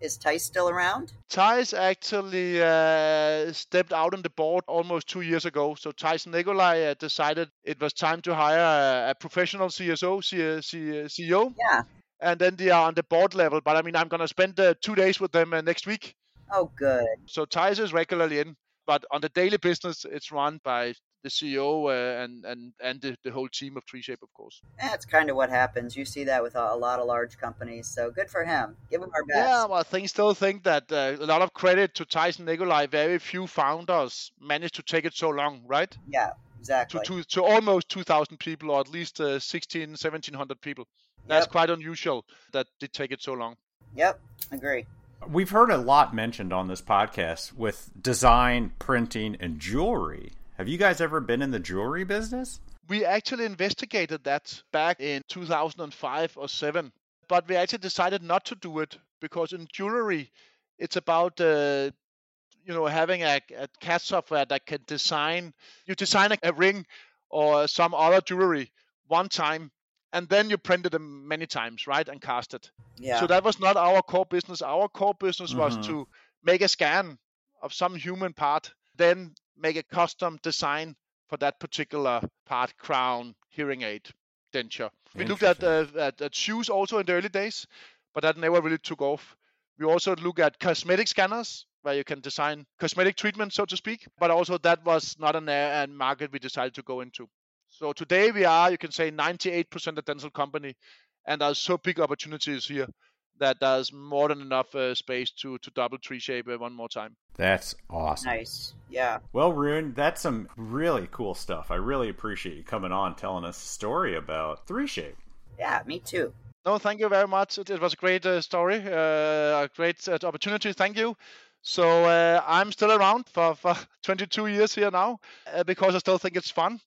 Speaker 2: Is Tais still around?
Speaker 3: Tais actually uh, stepped out on the board almost two years ago. So Tais Nikolai uh, decided it was time to hire a, a professional CSO, C- C- CEO,
Speaker 2: Yeah.
Speaker 3: And then they are on the board level. But I mean, I'm gonna spend uh, two days with them uh, next week.
Speaker 2: Oh, good.
Speaker 3: So Tais is regularly in. but on the daily business, it's run by the CEO uh, and and and the, the whole team of 3Shape, of course.
Speaker 2: That's kind of what happens. You see that with a, a, lot of large companies. So good for him. Give him our best.
Speaker 3: Yeah, well, I still think that uh, a lot of credit to Tais Nicolai. Very few founders managed to take it so long, right?
Speaker 2: Yeah, exactly.
Speaker 3: To to, to almost 2,000 people, or at least uh, 16, 1,700 people. That's yep. quite unusual that did take it so long.
Speaker 2: Yep, agree.
Speaker 1: We've heard a lot mentioned on this podcast with design, printing, and jewelry. Have you guys ever been in the jewelry business?
Speaker 3: We actually investigated that back in 2005 or 7, but we actually decided not to do it because in jewelry, it's about uh, you know having a, a CAD software that can design you design a, a ring or some other jewelry one time and then you printed them many times, right, and cast it. Yeah. So that was not our core business. Our core business mm-hmm. was to make a scan of some human part, then make a custom design for that particular part, crown, hearing aid, denture. We looked at, uh, at, at shoes also in the early days, but that never really took off. We also look at cosmetic scanners where you can design cosmetic treatment, so to speak. But also that was not an area and market we decided to go into. So today we are, you can say, 98% a dental company, and there's so big opportunities here that there's more than enough uh, space to to double 3Shape uh, one more time.
Speaker 1: That's awesome.
Speaker 2: Nice. Yeah.
Speaker 1: Well, Rune, that's some really cool stuff. I really appreciate you coming on telling us a story about 3Shape.
Speaker 2: Yeah, me too.
Speaker 3: No, thank you very much. It, it was a great uh, story, uh, a great uh, opportunity. Thank you. So uh, I'm still around for, for 22 years here now because I still think it's fun.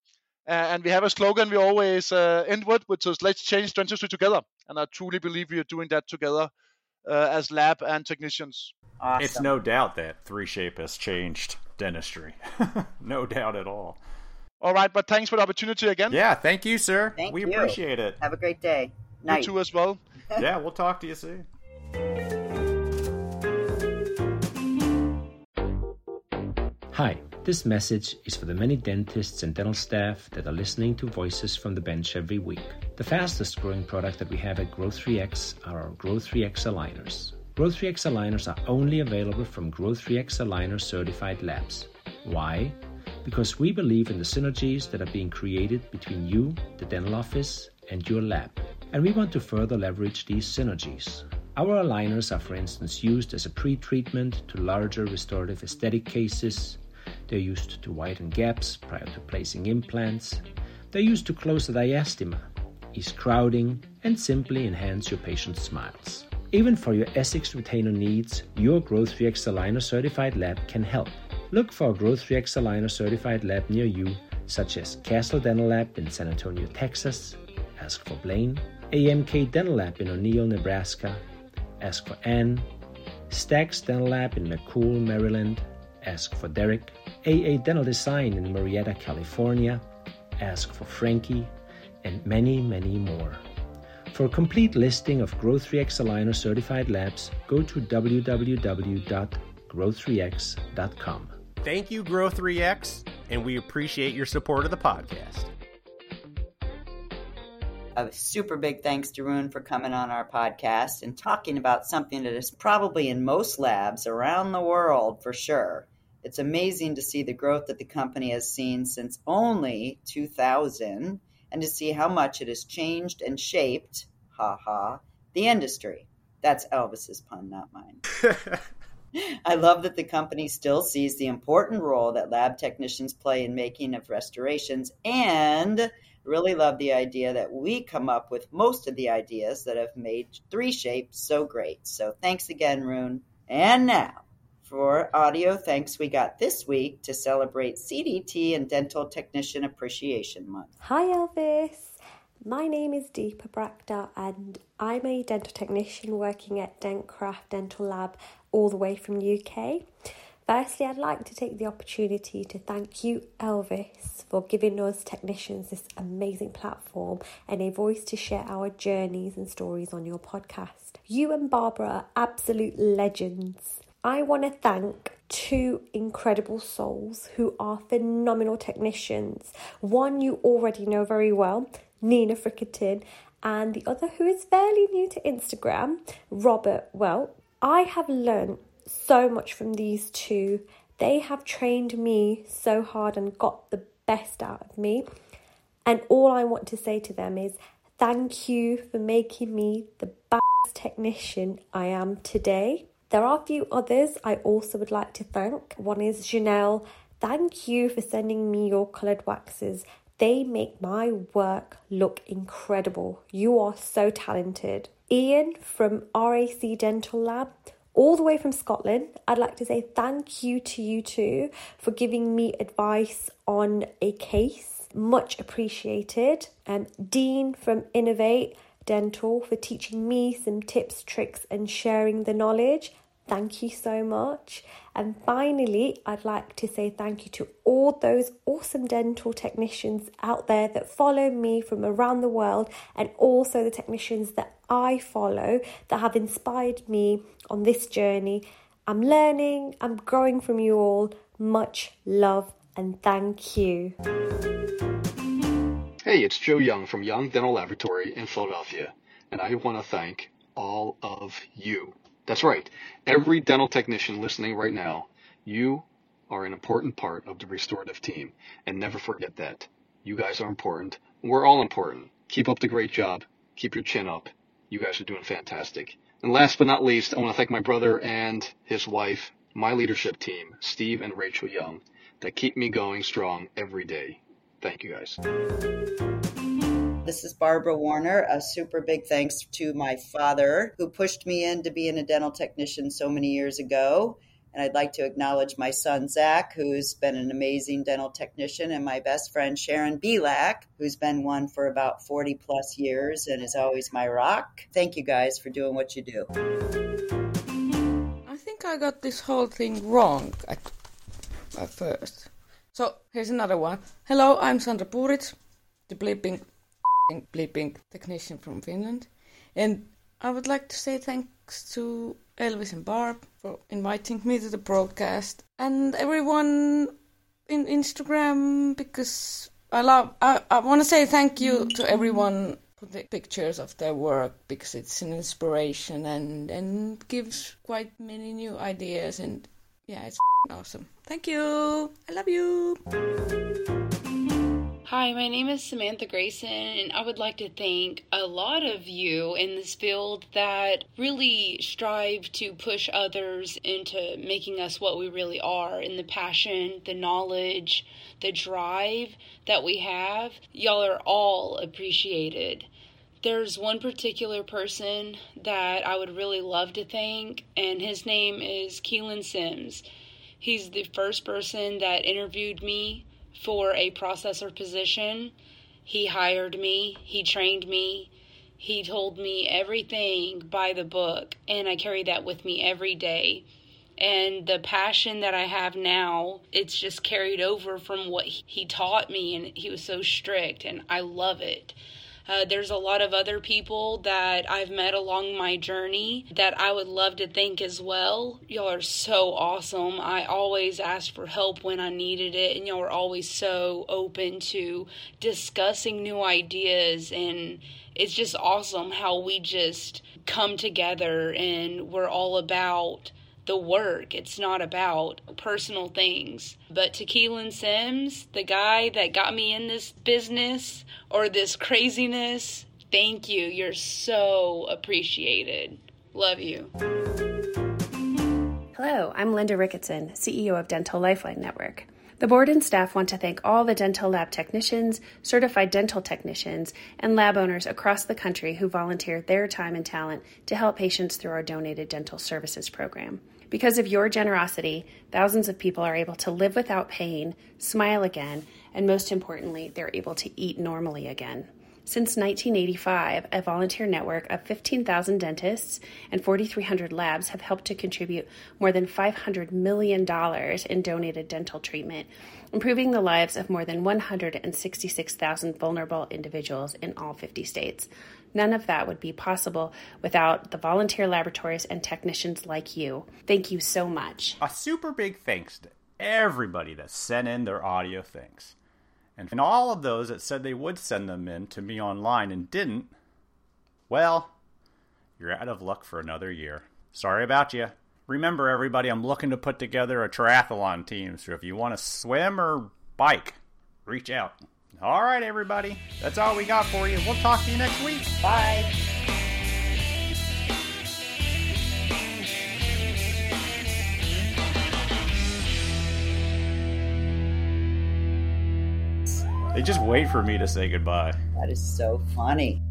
Speaker 3: And we have a slogan we always uh, end with, which is "Let's change dentistry together." And I truly believe we are doing that together uh, as lab and technicians.
Speaker 1: Awesome. It's no doubt that 3Shape has changed dentistry. no doubt at all.
Speaker 3: All right, but thanks for the opportunity again.
Speaker 1: Yeah, thank you, sir.
Speaker 2: Thank
Speaker 1: we
Speaker 2: you.
Speaker 1: appreciate it.
Speaker 2: Have a great day. Night.
Speaker 3: You too, as well.
Speaker 1: yeah, we'll talk to you soon.
Speaker 4: Hi. This message is for the many dentists and dental staff that are listening to Voices from the Bench every week. The fastest growing product that we have at Growth3X are our Growth3X aligners. Growth3X aligners are only available from Growth3X aligner certified labs. Why? Because we believe in the synergies that are being created between you, the dental office, and your lab. And we want to further leverage these synergies. Our aligners are, for instance, used as a pre treatment to larger restorative aesthetic cases they're used to widen gaps prior to placing implants. They're used to close the diastema, ease crowding, and simply enhance your patient's smiles. Even for your Essex retainer needs, your Growth3X Aligner certified lab can help. Look for a Growth3X Aligner certified lab near you, such as Castle Dental Lab in San Antonio, Texas. Ask for Blaine. AMK Dental Lab in O'Neill, Nebraska. Ask for Ann. Stacks Dental Lab in McCool, Maryland. Ask for Derek. AA Dental Design in Marietta, California, Ask for Frankie, and many, many more. For a complete listing of Growth3X Aligner certified labs, go to www.growth3x.com.
Speaker 1: Thank you, Growth3X, and we appreciate your support of the podcast.
Speaker 2: A super big thanks to Rune for coming on our podcast and talking about something that is probably in most labs around the world for sure it's amazing to see the growth that the company has seen since only 2000 and to see how much it has changed and shaped, ha ha, the industry. That's Elvis's pun, not mine. I love that the company still sees the important role that lab technicians play in making of restorations and really love the idea that we come up with most of the ideas that have made 3Shape so great. So thanks again, Rune. And now, for audio thanks we got this week to celebrate CDT and Dental Technician Appreciation Month.
Speaker 5: Hi, Elvis. My name is Deepa Brakda, and I'm a dental technician working at Dentcraft Dental Lab all the way from UK. Firstly, I'd like to take the opportunity to thank you, Elvis, for giving us technicians this amazing platform and a voice to share our journeys and stories on your podcast. You and Barbara are absolute legends. I want to thank two incredible souls who are phenomenal technicians. One you already know very well, Nina Frickerton, and the other who is fairly new to Instagram, Robert. Well, I have learned so much from these two They have trained me so hard and got the best out of me. And all I want to say to them is thank you for making me the best technician I am today. There are a few others I also would like to thank. One is Janelle. Thank you for sending me your coloured waxes. They make my work look incredible. You are so talented. Ian from RAC Dental Lab, all the way from Scotland, I'd like to say thank you to you too for giving me advice on a case. Much appreciated. And Dean from Innovate Dental for teaching me some tips, tricks, and sharing the knowledge. Thank you so much. And finally, I'd like to say thank you to all those awesome dental technicians out there that follow me from around the world and also the technicians that I follow that have inspired me on this journey. I'm learning, I'm growing from you all. Much love and thank you.
Speaker 6: Hey, it's Joe Young from Young Dental Laboratory in Philadelphia, and I want to thank all of you that's right. Every dental technician listening right now, you are an important part of the restorative team. And never forget that. You guys are important. We're all important. Keep up the great job. Keep your chin up. You guys are doing fantastic. And last but not least, I want to thank my brother and his wife, my leadership team, Steve and Rachel Young, that keep me going strong every day. Thank you guys.
Speaker 2: This is Barbara Warner. A super big thanks to my father who pushed me into being a dental technician so many years ago. And I'd like to acknowledge my son, Zach, who's been an amazing dental technician, and my best friend, Sharon Belak, who's been one for about 40 plus years and is always my rock. Thank you guys for doing what you do.
Speaker 7: I think I got this whole thing wrong at, at first. So here's another one. Hello, I'm Sandra Puritz, the bleeping bleeping technician from Finland. And I would like to say thanks to Elvis and Barb for inviting me to the broadcast and everyone in Instagram because I love I, I want to say thank you to everyone for the pictures of their work because it's an inspiration and and gives quite many new ideas and yeah it's awesome. Thank you. I love you.
Speaker 8: Hi, my name is Samantha Grayson, and I would like to thank a lot of you in this field that really strive to push others into making us what we really are in the passion, the knowledge, the drive that we have. Y'all are all appreciated. There's one particular person that I would really love to thank, and his name is Keelan Sims. He's the first person that interviewed me for a processor position. He hired me, he trained me, he told me everything by the book, and I carry that with me every day. And the passion that I have now, it's just carried over from what he taught me, and he was so strict, and I love it. Uh, there's a lot of other people that I've met along my journey that I would love to thank as well. Y'all are so awesome. I always asked for help when I needed it, and y'all are always so open to discussing new ideas. And it's just awesome how we just come together and we're all about the work. It's not about personal things. But to Keelan Sims, the guy that got me in this business or this craziness, thank you. You're so appreciated. Love you.
Speaker 9: Hello, I'm Linda Ricketson, CEO of Dental Lifeline Network. The board and staff want to thank all the dental lab technicians, certified dental technicians, and lab owners across the country who volunteer their time and talent to help patients through our donated dental services program. Because of your generosity, thousands of people are able to live without pain, smile again, and most importantly, they're able to eat normally again. Since 1985, a volunteer network of 15,000 dentists and 4,300 labs have helped to contribute more than $500 million in donated dental treatment, improving the lives of more than 166,000 vulnerable individuals in all 50 states. None of that would be possible without the volunteer laboratories and technicians like you. Thank you so much.
Speaker 1: A super big thanks to everybody that sent in their audio things. And all of those that said they would send them in to me online and didn't, well, you're out of luck for another year. Sorry about you. Remember, everybody, I'm looking to put together a triathlon team, so if you want to swim or bike, reach out. All right, everybody, that's all we got for you. We'll talk to you next week.
Speaker 2: Bye.
Speaker 1: They just wait for me to say goodbye.
Speaker 2: That is so funny.